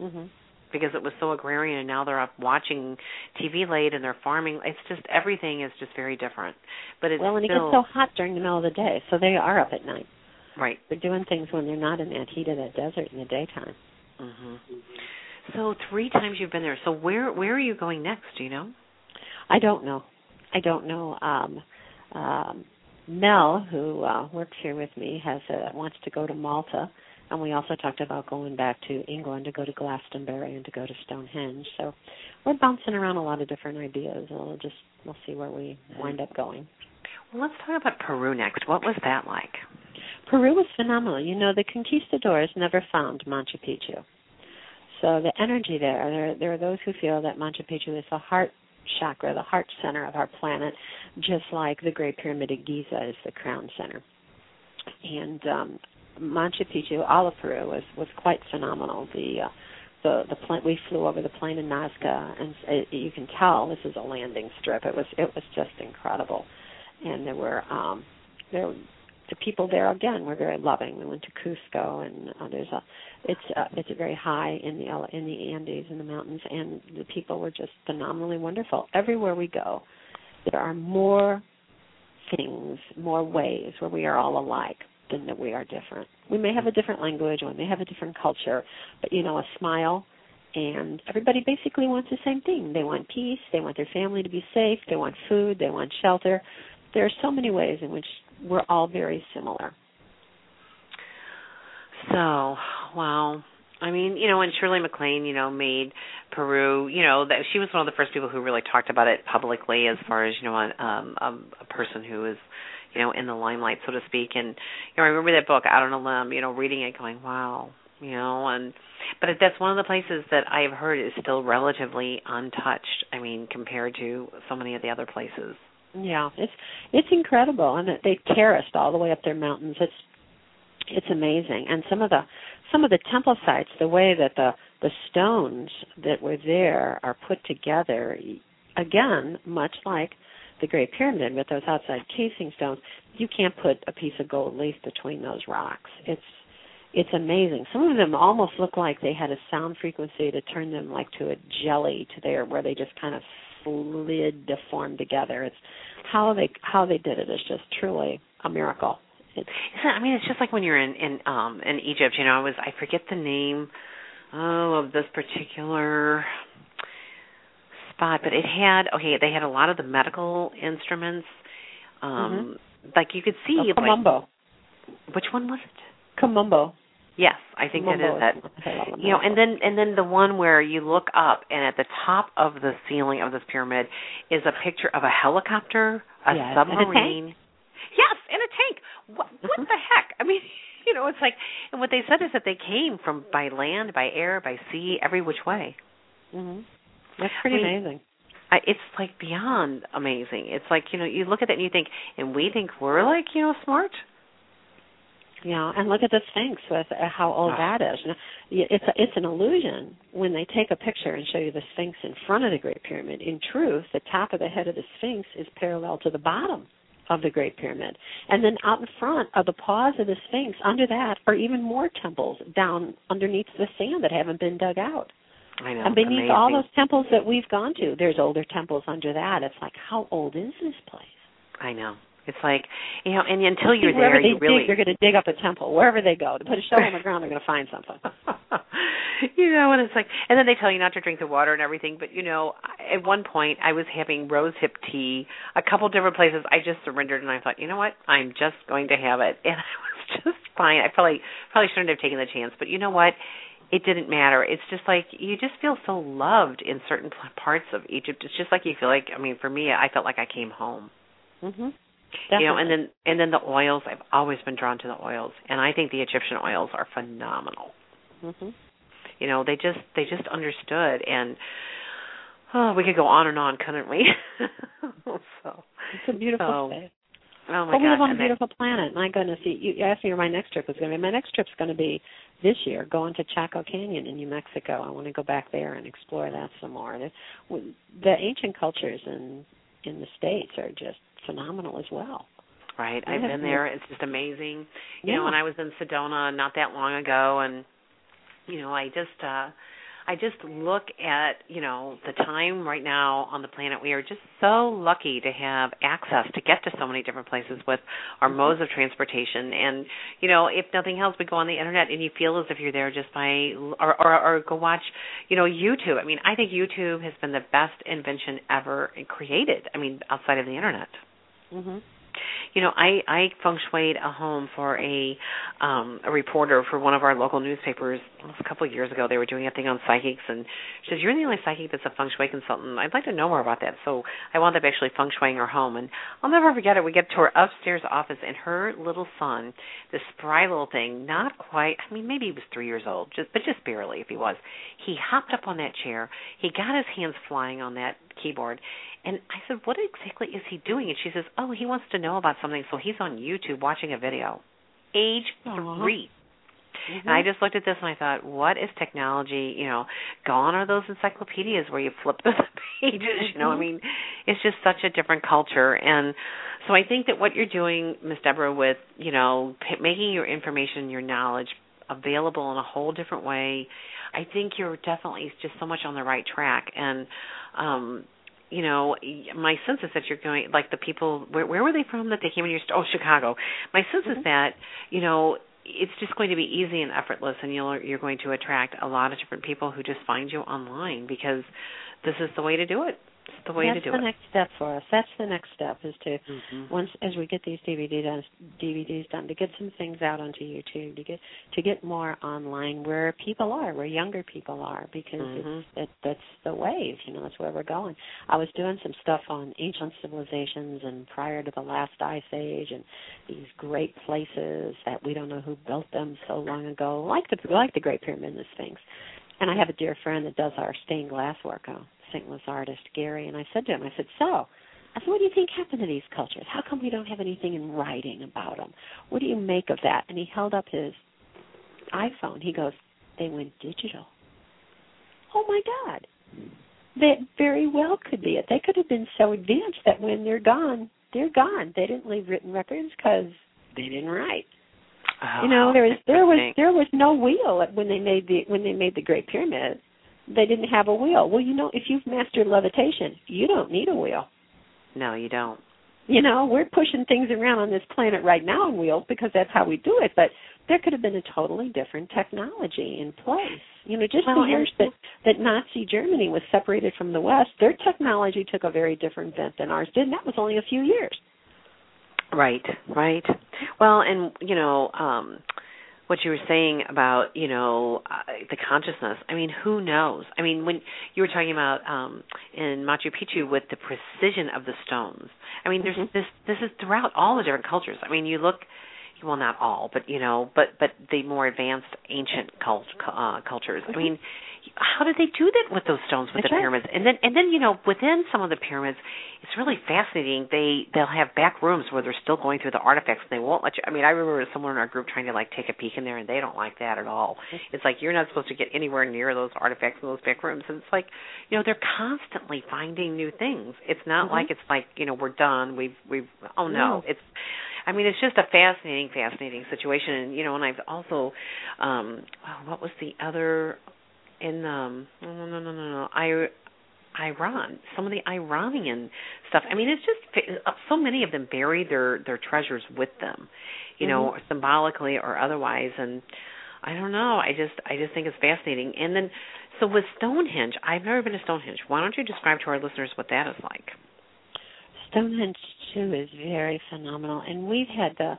Mhm. Because it was so agrarian and now they're up watching TV late and they're farming. It's just everything is just very different. But it's Well, and it gets so hot during the middle of the day, so they are up at night. right. They're doing things when they're not in that heat of that desert in the daytime. hmm So three times you've been there. So where where are you going next? Do you know? I don't know. I don't know. Um, um, Mel, who uh, works here with me, has uh, wants to go to Malta, and we also talked about going back to England to go to Glastonbury and to go to Stonehenge. So we're bouncing around a lot of different ideas, and we'll just we'll see where we wind up going. Well, let's talk about Peru next. What was that like? Peru was phenomenal. You know, the conquistadors never found Machu Picchu. So the energy there, there, there are those who feel that Machu Picchu is the heart chakra, the heart center of our planet, just like the Great Pyramid of Giza is the crown center. And um, Machu Picchu, all of Peru was was quite phenomenal. The uh, the the plane we flew over the plain in Nazca, and it, you can tell this is a landing strip. It was it was just incredible, and there were um, there the people there again were very loving. We went to Cusco, and uh, there's a it's uh, it's a very high in the in the Andes in the mountains, and the people were just phenomenally wonderful. Everywhere we go, there are more things, more ways where we are all alike than that we are different. We may have a different language, we may have a different culture, but you know, a smile. And everybody basically wants the same thing. They want peace. They want their family to be safe. They want food. They want shelter. There are so many ways in which we're all very similar. So, well, I mean, you know, and Shirley MacLaine, you know, made Peru, you know, that she was one of the first people who really talked about it publicly as far as, you know, um, um a person who is, you know, in the limelight, so to speak. And you know, I remember that book, Out on a Limb, you know, reading it going, Wow, you know, and but that's one of the places that I've heard is still relatively untouched. I mean, compared to so many of the other places. Yeah, it's it's incredible, and they terraced all the way up their mountains. It's it's amazing, and some of the some of the temple sites, the way that the the stones that were there are put together, again, much like the Great Pyramid with those outside casing stones, you can't put a piece of gold leaf between those rocks. It's it's amazing. Some of them almost look like they had a sound frequency to turn them like to a jelly to there where they just kind of slid to form together. It's how they how they did it is just truly a miracle. It's, I mean, it's just like when you're in in um in Egypt. You know, I was I forget the name oh of this particular spot, but it had okay. They had a lot of the medical instruments. Um mm-hmm. Like you could see, oh, Kom Ombo. Like, which one was it? Kom Ombo. Yes, I think that is that. You know, and then and then the one where you look up and at the top of the ceiling of this pyramid is a picture of a helicopter, a yes, submarine. Yes, in a tank. What, what mm-hmm. the heck? I mean, you know, it's like, and what they said is that they came from by land, by air, by sea, every which way. Mhm. That's pretty I mean, amazing. I, it's like beyond amazing. It's like you know, you look at that and you think, and we think we're like you know smart. Yeah, and look at the Sphinx with uh, how old oh. that is. It's a, it's an illusion when they take a picture and show you the Sphinx in front of the Great Pyramid. In truth, the top of the head of the Sphinx is parallel to the bottom of the Great Pyramid. And then out in front of the paws of the Sphinx, under that are even more temples down underneath the sand that haven't been dug out. I know. And beneath amazing. all those temples that we've gone to, there's older temples under that. It's like, how old is this place? I know. It's like you know, and until you're there, you really dig, they're going to dig up a temple wherever they go to put a shovel in the ground. They're going to find something. you know, and it's like, and then they tell you not to drink the water and everything. But you know, at one point I was having rose hip tea, a couple different places. I just surrendered and I thought, you know what, I'm just going to have it, and I was just fine. I probably probably shouldn't have taken the chance, but you know what? It didn't matter. It's just like you just feel so loved in certain parts of Egypt. It's just like you feel like. I mean, for me, I felt like I came home. Mhm. You know, and then and then the oils. I've always been drawn to the oils, and I think the Egyptian oils are phenomenal. Mhm. You know, they just they just understood, and oh, we could go on and on, couldn't we? so it's a beautiful so, place. Oh my well, God! we live on a beautiful planet. My goodness, you, you asked me where my next trip was going to be. My next trip's going to be this year, going to Chaco Canyon in New Mexico. I want to go back there and explore that some more. The, the ancient cultures in in the states are just phenomenal as well. Right. I've been there. It's just amazing. You yeah. know, when I was in Sedona not that long ago and you know, I just uh I just look at, you know, the time right now on the planet. We are just so lucky to have access to get to so many different places with our Mm-hmm. modes of transportation. And, you know, if nothing else, we go on the internet and you feel as if you're there just by, or, or, or go watch, you know, YouTube. I mean, I think YouTube has been the best invention ever created. I mean, outside of the internet. Mhm you know i i feng shuied a home for a um a reporter for one of our local newspapers. A couple of years ago. They were doing a thing on psychics and she says you're the only psychic that's a feng shui consultant. I'd like to know more about that. So i wound up actually feng shuiing her home and i'll never forget it. We get to her upstairs office and her little son this spry little thing not quite i mean maybe he was three years old just but just barely if he was he hopped up on that chair. He got his hands flying on that keyboard and I said, What exactly is he doing? And she says, Oh, he wants to know about something, so he's on YouTube watching a video. Age 3 mm-hmm. And I just looked at this and I thought, what is technology? You know, gone are those encyclopedias where you flip the pages. You know, I Mm-hmm. mean, it's just such a different culture. And so I think that what you're doing, Miss Deborah, with you know p- making your information, your knowledge available in a whole different way, I think you're definitely just so much on the right track. And um you know, my sense is that you're going like the people. Where, where were they from that they came in your? Oh, Chicago. My sense Mm-hmm. is that you know it's just going to be easy and effortless, and you'll you're going to attract a lot of different people who just find you online because this is the way to do it. It's the way That's to do the next step for us. That's the next step is to Mhm. once as we get these DVD done, DVDs done, to get some things out onto YouTube, to get to get more online where people are, where younger people are, because Mhm. it's, it, that's the wave. You know, that's where we're going. I was doing some stuff on ancient civilizations and prior to the last ice age, and these great places that we don't know who built them so long ago, like the like the Great Pyramid and the Sphinx. And I have a dear friend that does our stained glass work, a St. Louis artist, Gary, and I said to him, I said, so. I said, what do you think happened to these cultures? How come we don't have anything in writing about them? What do you make of that? And he held up his iPhone. He goes, they went digital. Oh my God. That very well could be it. They could have been so advanced that when they're gone, they're gone. They didn't leave written records because they didn't write. Oh, you know, oh, there was there was there was no wheel when they made the when they made the Great Pyramid. They didn't have a wheel. Well, you know, if you've mastered levitation, you don't need a wheel. No, you don't. You know, we're pushing things around on this planet right now in wheels because that's how we do it. But there could have been a totally different technology in place. You know, just Well, the years that that Nazi Germany was separated from the West, their technology took a very different bent than ours did, and that was only a few years. Right, right. Well, and you know, um what you were saying about, you know, uh, the consciousness. I mean, who knows? I mean, when you were talking about um in Machu Picchu with the precision of the stones. I mean, there's Mhm. this this is throughout all the different cultures. I mean, you look well not all, but you know, but but the more advanced ancient cult, uh cultures. I mean, how did they do that with those stones with That's the right. pyramids? And then and then you know, within some of the pyramids, it's really fascinating. They they'll have back rooms where they're still going through the artifacts and they won't let you I mean, I remember someone in our group trying to like take a peek in there and they don't like that at all. It's like you're not supposed to get anywhere near those artifacts in those back rooms. And it's like, you know, they're constantly finding new things. It's not Mhm. like it's like, you know, we're done. We've we've oh no. No. It's I mean, it's just a fascinating, fascinating situation. And you know, and I've also, um, oh, what was the other in um, no, no, no, no, no, I, Iran. Some of the Iranian stuff. I mean, it's just so many of them bury their their treasures with them, you know, symbolically or otherwise. And I don't know. I just I just think it's fascinating. And then, so with Stonehenge, I've never been to Stonehenge. Why don't you describe to our listeners what that is like? Stonehenge too is very phenomenal, and we've had the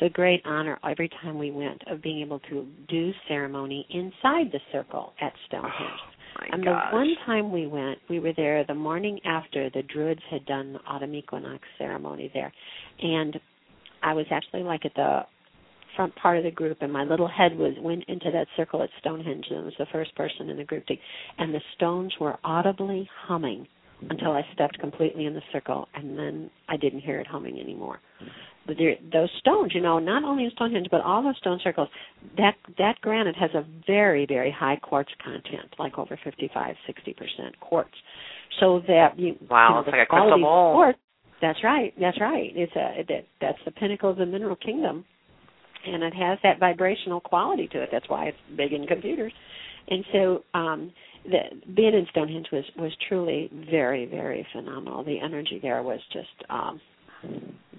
the great honor every time we went of being able to do ceremony inside the circle at Stonehenge. Oh, my and gosh. the one time we went, we were there the morning after the Druids had done the autumn equinox ceremony there, and I was actually like at the front part of the group, and my little head was went into that circle at Stonehenge, and was the first person in the group to, and the stones were audibly humming until I stepped completely in the circle, and then I didn't hear it humming anymore. Those stones, you know, not only in Stonehenge, but all those stone circles, that that granite has a very, very high quartz content, like over 55, 60 percent quartz. So that you, Wow, you know, it's the like a crystal ball. Quartz, that's right, that's right. It's a that that's the pinnacle of the mineral kingdom, and it has that vibrational quality to it. That's why it's big in computers. And so, um, the being in Stonehenge was was truly very very phenomenal. The energy there was just um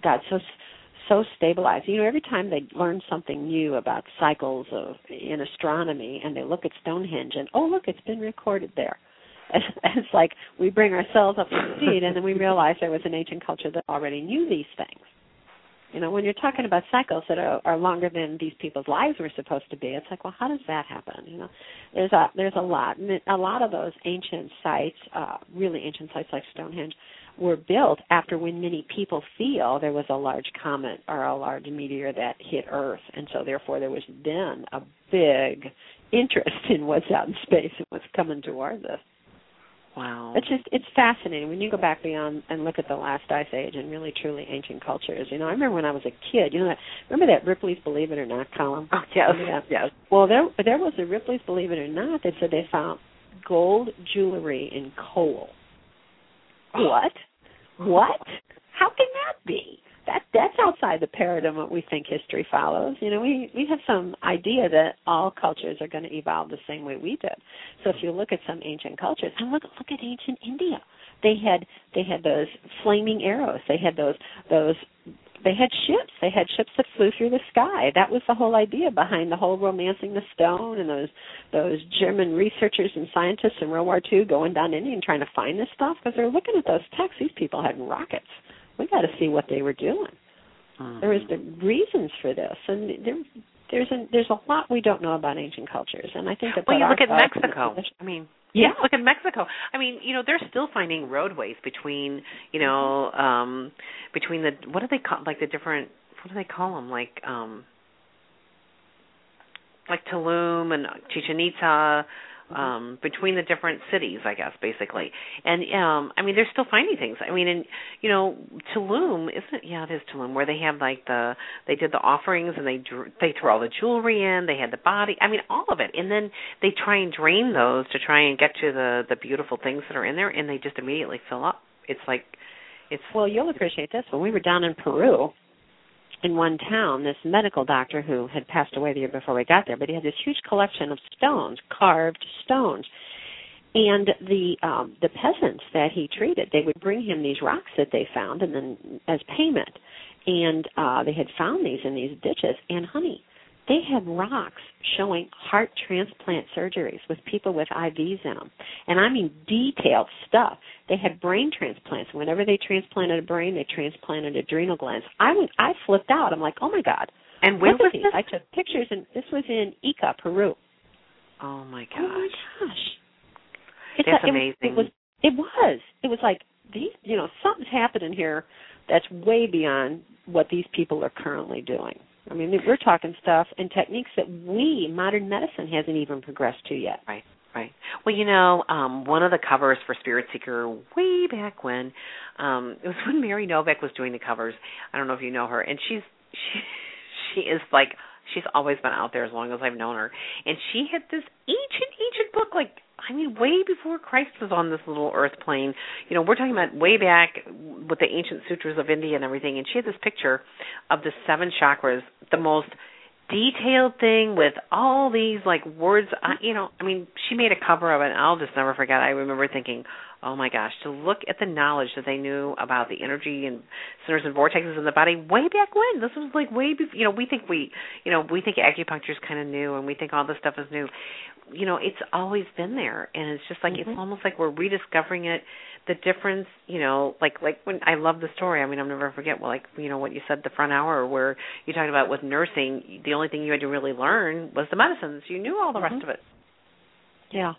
God so so stabilized. You know, every time they learn something new about cycles of in astronomy, and they look at Stonehenge, and oh look, it's been recorded there. It's like we bring ourselves up to speed, and then we realize there was an ancient culture that already knew these things. You know, when you're talking about cycles that are, are longer than these people's lives were supposed to be, it's like, well, how does that happen? You know, there's a there's a lot, and a lot of those ancient sites, uh, really ancient sites like Stonehenge, were built after when many people feel there was a large comet or a large meteor that hit Earth, and so therefore there was then a big interest in what's out in space and what's coming towards us. Wow. It's just it's fascinating when you go back beyond and look at the last ice age and really truly ancient cultures. You know, I remember when I was a kid. You know that remember that Ripley's Believe It or Not column? Oh, yes, Yeah. yes. Well, there there was a Ripley's Believe It or Not that said they found gold jewelry in coal. What? What? How can that be? That that's outside the paradigm what we think history follows. You know, we we have some idea that all cultures are going to evolve the same way we did. So if you look at some ancient cultures, and look look at ancient India, they had they had those flaming arrows. They had those those they had ships. They had ships that flew through the sky. That was the whole idea behind the whole romancing the stone and those those German researchers and scientists in World War II going down India and trying to find this stuff because they're looking at those texts. These people had rockets. We got to see what they were doing. Mm-hmm. There is the reasons for this, and there there's a there's a lot we don't know about ancient cultures, and I think that. Well, that you look at Mexico. I mean, Yeah. look at Mexico. I mean, you know, they're still finding roadways between, you know, um between the what do they call like the different what do they call them like um like Tulum and Chichen Itza um between the different cities i guess basically. And um i mean they're still finding things. I mean and you know tulum isn't it yeah it is tulum where they have like the they did the offerings and they dr- they threw all the jewelry in they had the body i mean all of it. And then they try and drain those to try and get to the the beautiful things that are in there and they just immediately fill up. It's like it's Well, you'll appreciate this. When we were down in Peru, in one town, this medical doctor who had passed away the year before we got there, but he had this huge collection of stones, carved stones. And the um the peasants that he treated, they would bring him these rocks that they found and then as payment. And uh they had found these in these ditches and honey, they had rocks showing heart transplant surgeries with people with IVs in them. And I mean detailed stuff. They had brain transplants. Whenever they transplanted a brain, they transplanted adrenal glands. I went I flipped out. I'm like, "Oh my god." and at was these. this I took pictures and this was in Ica, Peru. oh my gosh Oh my gosh. It's That's it was- amazing. It was it was. It was like these you know, something's happening here that's way beyond what these people are currently doing. I mean, we're talking stuff and techniques that we, modern medicine, hasn't even progressed to yet. Right. Right. Well, you know, um, one of the covers for Spirit Seeker way back when, um, it was when Mary Novak was doing the covers. I don't know if you know her, and she's she she is like she's always been out there as long as I've known her, and she had this ancient ancient book like I mean, way before Christ was on this little earth plane. You know, we're talking about way back with the ancient sutras of India and everything. And she had this picture of the seven chakras, the most detailed thing with all these like words. You know, I mean, she made a cover of it. And I'll just never forget. I remember thinking, oh my gosh, to look at the knowledge that they knew about the energy and centers and vortexes in the body way back when. This was like way before. You know, we think we, you know, we think acupuncture is kind of new, and we think all this stuff is new. You know, it's always been there, and it's just like Mhm. it's almost like we're rediscovering it. The difference, you know, like like when I love the story. I mean, I'll never forget. Well, like you know what you said the front hour where you talked about with nursing. The only thing you had to really learn was the medicines. You knew all the rest Mhm. of it. Yeah.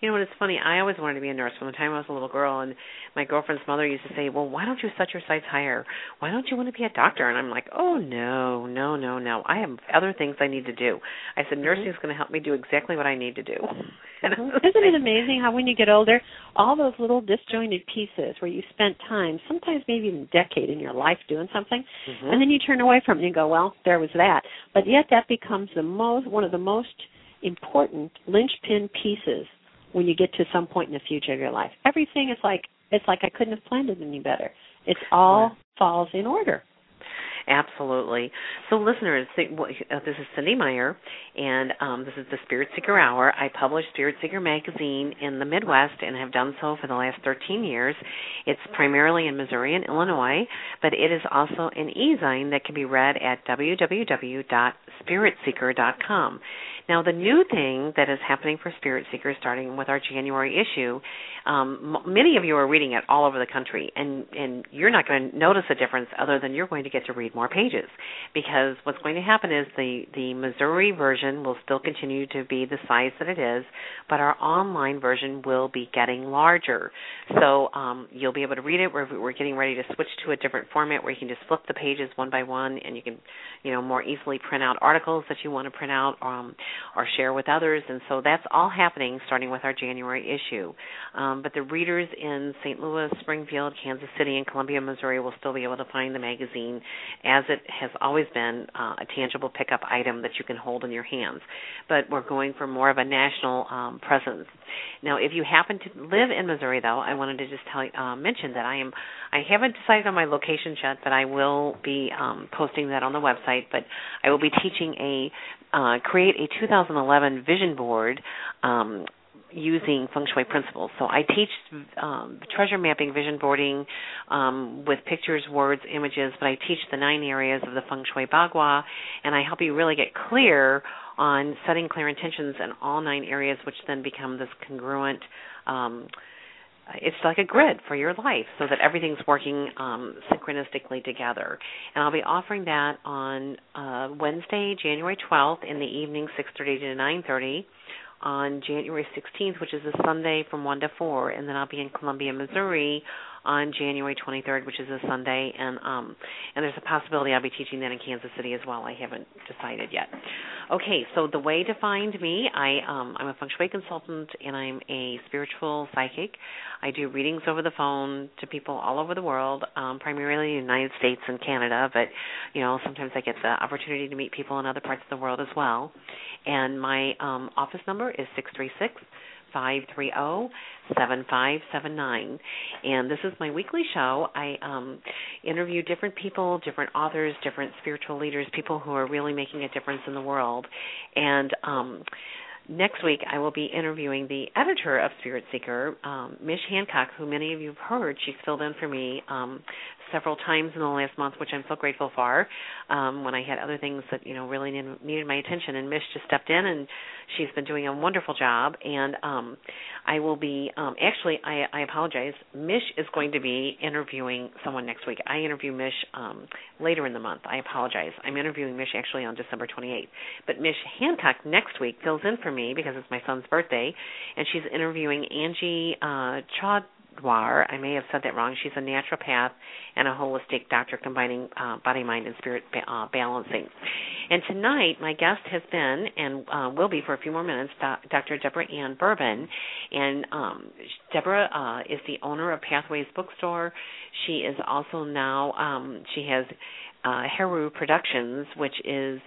You know what? It's funny. I always wanted to be a nurse from the time I was a little girl, and my girlfriend's mother used to say, "Well, why don't you set your sights higher? Why don't you want to be a doctor?" And I'm like, "Oh no, no, no, no! I have other things I need to do." I said, "Nursing is going to help me do exactly what I need to do." And Mhm. Isn't it amazing how when you get older, all those little disjointed pieces where you spent time, sometimes maybe even a decade in your life doing something, Mhm. and then you turn away from it and you go, well, there was that. But yet that becomes the most one of the most important linchpin pieces when you get to some point in the future of your life. Everything is like it's like I couldn't have planned it any better. It's all Right. falls in order. Absolutely. So, listeners, uh, this is Cynde Meyer, and um, this is the Spirit Seeker Hour. I publish Spirit Seeker magazine in the Midwest and have done so for the last 13 years. It's primarily in Missouri and Illinois, but it is also an e-zine that can be read at www.spiritseeker.com. Now, the new thing that is happening for Spirit Seekers, starting with our January issue, um, m- many of you are reading it all over the country, and and you're not going to notice a difference other than you're going to get to read more pages, because what's going to happen is the the Missouri version will still continue to be the size that it is, but our online version will be getting larger. So um, you'll be able to read it. We're we're getting ready to switch to a different format where you can just flip the pages one by one, and you can, you know, more easily print out articles that you want to print out. Um, or share with others. And so that's all happening starting with our January issue. Um, but the readers in St. Louis, Springfield, Kansas City, and Columbia, Missouri will still be able to find the magazine as it has always been uh, a tangible pickup item that you can hold in your hands. But we're going for more of a national um, presence. Now, if you happen to live in Missouri, though, I wanted to just tell uh, mention that I am I haven't decided on my location yet, but I will be um, posting that on the website. But I will be teaching a uh, create a 2011 vision board um, using feng shui principles. So I teach um, treasure mapping, vision boarding um, with pictures, words, images, but I teach the nine areas of the feng shui bagua, and I help you really get clear on setting clear intentions in all nine areas, which then become this congruent. Um, it's like a grid for your life so that everything's working um, synchronistically together. And I'll be offering that on uh, Wednesday, January 12th in the evening, 6:30 to 9:30 on January 16th, which is a Sunday from 1 to 4, and then I'll be in Columbia, Missouri on January 23rd, which is a Sunday, and um, and there's a possibility I'll be teaching that in Kansas City as well. I haven't decided yet. Okay, so the way to find me, I um, I'm a feng shui consultant and I'm a spiritual psychic. I do readings over the phone to people all over the world, um, primarily the United States and Canada, but you know sometimes I get the opportunity to meet people in other parts of the world as well. And my um, office number is six three six five three zero seven five seven nine. And this is my weekly show. I um, interview different people, different authors, different spiritual leaders, people who are really making a difference in the world. And um, next week I will be interviewing the editor of Spirit Seeker, um, Mish Hancock, who many of you have heard. She's filled in for me um, several times in the last month, which I'm so grateful for. Um, when I had other things that you know really needed my attention, and Mish just stepped in, and she's been doing a wonderful job. And um, I will be um, actually, I, I apologize. Mish is going to be interviewing someone next week. I interview Mish um, later in the month. I apologize. I'm interviewing Mish actually on December 28th, but Mish Hancock next week fills in for me because it's my son's birthday, and she's interviewing Angie uh, Chaud I may have said that wrong. She's a naturopath and a holistic doctor combining uh, body, mind, and spirit uh, balancing. And tonight, my guest has been and uh, will be for a few more minutes, Dr. Deborah Ann Bourbon. And um, Deborah uh, is the owner of Pathways Bookstore. She is also now, um, she has uh, Heru Productions, which is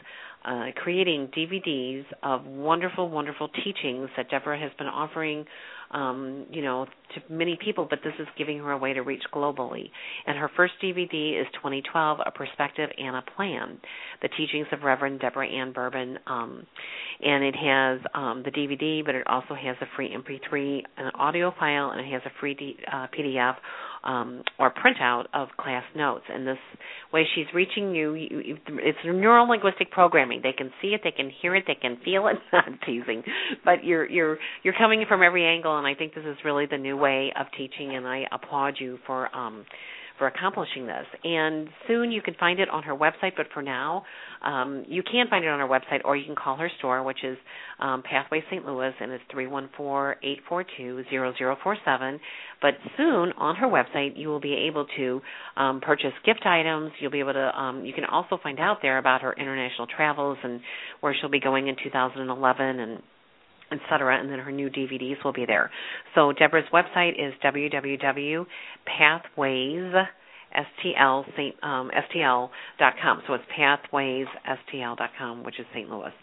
uh, creating DVDs of wonderful, wonderful teachings that Deborah has been offering um, you know, to many people, but this is giving her a way to reach globally. And her first DVD is 2012, A Perspective and a Plan, The Teachings of Reverend Deborah Ann Bourbon. Um, and it has um, the DVD, but it also has a free MP3, and an audio file, and it has a free D, uh, PDF um, or printout of class notes. And this way, she's reaching you. you it's neuro linguistic programming. They can see it, they can hear it, they can feel it. I'm teasing, but you're you're you're coming from every angle, and I think this is really the new way of teaching. And I applaud you for. Um, for accomplishing this. And soon you can find it on her website, but for now, um, you can find it on her website or you can call her store, which is um, Pathway St. Louis, and it's three one four eight four two zero zero four seven. But soon on her website, you will be able to um, purchase gift items. You'll be able to. Um, you can also find out there about her international travels and where she'll be going in 2011 and etc. And then her new DVDs will be there. So Deborah's website is www.pathways STL um, STL dot com. So it's pathways STL dot com, which is St. Louis.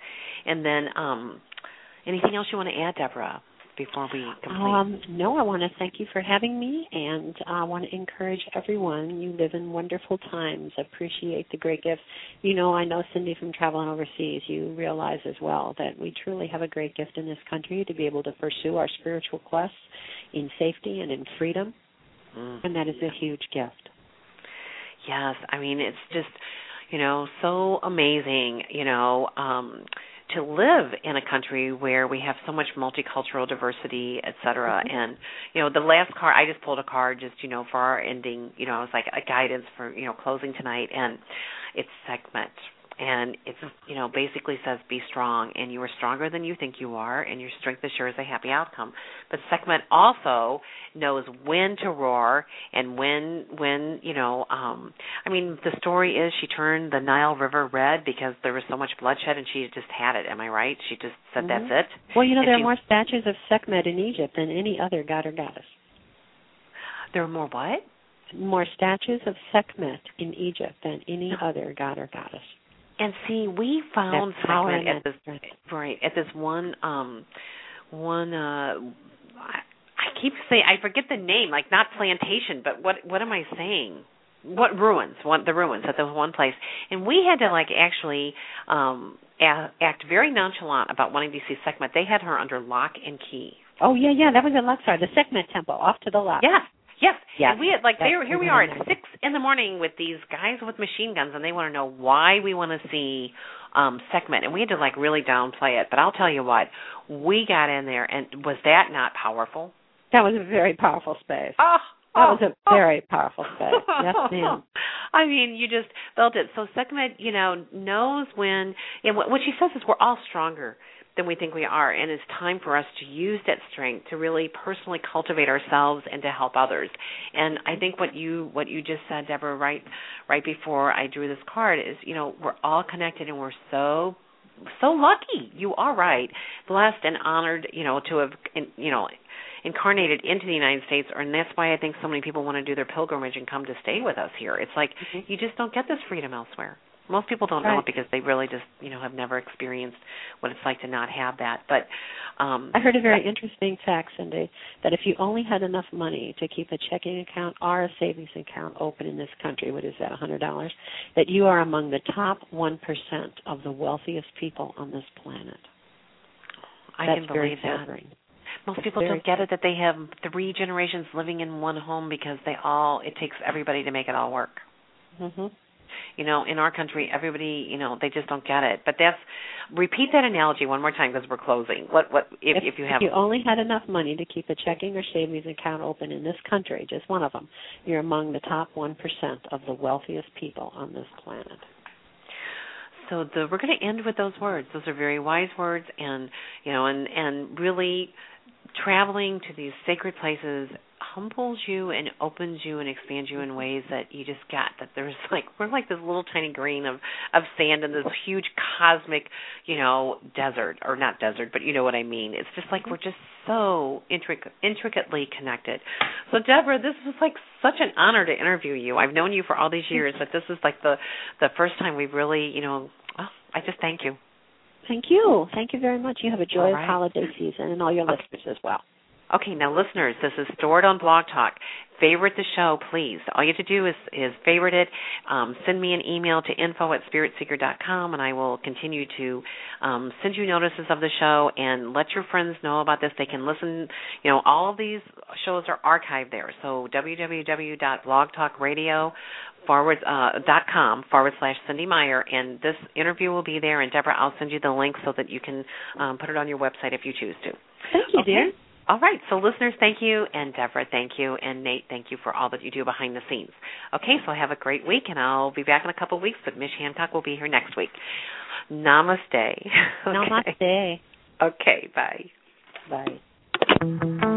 And then um, anything else you want to add, Deborah? Before we complete? Um, no, I want to thank you for having me, and I want to encourage everyone. You live in wonderful times. Appreciate the great gifts. You know, I know Cynde from traveling overseas. You realize as well that we truly have a great gift in this country to be able to pursue our spiritual quests in safety and in freedom, mm. and that is a huge gift. Yes, I mean it's just you know so amazing. You know. um to live in a country where we have so much multicultural diversity, et cetera. Mm-hmm. And you know, the last card I just pulled a card just you know for our ending. You know, it was like a guidance for you know closing tonight, and it's Sekhmet and it's you know basically says be strong and you are stronger than you think you are and your strength assures a happy outcome. But sekhmet also knows when to roar and when when you know um i mean the story is she turned the nile river red because there was so much bloodshed and she just had it. Am i right? She just said mm-hmm. that's it. Well you know and there she, are more statues of sekhmet in egypt than any other god or goddess. There are more what? More statues of Sekhmet in Egypt than any other god or goddess. And see, we found power at this right at this one um one uh I, I keep saying I forget the name, like not plantation, but what what am I saying? What ruins? One the ruins at the one place, and we had to like actually um act very nonchalant about wanting to see Sekhmet. They had her under lock and key Oh yeah, yeah, that was in Luxor, the Sekhmet Temple, off to the left. Yes, yes. Yes. And we had like there here we are at six in the morning with these guys with machine guns, and they want to know why we want to see um Sekhmet, and we had to like really downplay it. But I'll tell you what, we got in there, and was that not powerful? That was a very powerful space. Oh, That ah, was oh, a ah. very powerful space. Yes, ma'am. I mean, you just felt it. So Sekhmet, you know, knows when. And what, what she says is, we're all stronger than we think we are, and it's time for us to use that strength to really personally cultivate ourselves and to help others. And I think what you what you just said, Deborah, right right before I drew this card is, you know, we're all connected, and we're so so lucky. You are right, blessed and honored, you know, to have, you know incarnated into the United States, and that's why I think so many people want to do their pilgrimage and come to stay with us here. It's like mm-hmm. you just don't get this freedom elsewhere. Most people don't know it because they really just, you know, have never experienced what it's like to not have that. But um I heard a very interesting fact, Cynde, that if you only had enough money to keep a checking account or a savings account open in this country, what is that, a hundred dollars, that you are among the top one percent of the wealthiest people on this planet. I That's can believe that. Most people don't get it that they have three generations living in one home because they all it takes everybody to make it all work. hmm You know, in our country, everybody, you know, they just don't get it. But that's repeat that analogy one more time because we're closing. What what if if, you have if you only had enough money to keep a checking or savings account open in this country, just one of them, you're among the top one percent of the wealthiest people on this planet. so the, we're going to end with those words. Those are very wise words, and you know, and and really traveling to these sacred places humbles you and opens you and expands you in ways that you just got that there's like we're like this little tiny grain of of sand in this huge cosmic you know desert or not desert but you know what i mean. It's just like mm-hmm. we're just so intric- intricately connected. So deborah this was like such an honor to interview you. I've known you for all these years but this is like the the first time we've really you know oh, i just thank you Thank you. Thank you very much. You have a joyous right. holiday season and all your listeners as well. Okay, now listeners, this is stored on Blog Talk. Favorite the show, please. All you have to do is, is favorite it. Um, send me an email to info at spiritseeker.com, and I will continue to um, send you notices of the show and let your friends know about this. They can listen. You know, all of these shows are archived there. So www.blogtalkradio forward uh, dot com forward slash Cynde Meyer, and this interview will be there. And Deborah, I'll send you the link so that you can um, put it on your website if you choose to. Thank you, Okay. dear. All right. So, listeners, thank you. And Deborah, thank you. And Nate, thank you for all that you do behind the scenes. Okay. So, have a great week. And I'll be back in a couple of weeks, but Mish Hancock will be here next week. Namaste. Okay. Namaste. Okay. Bye. Bye.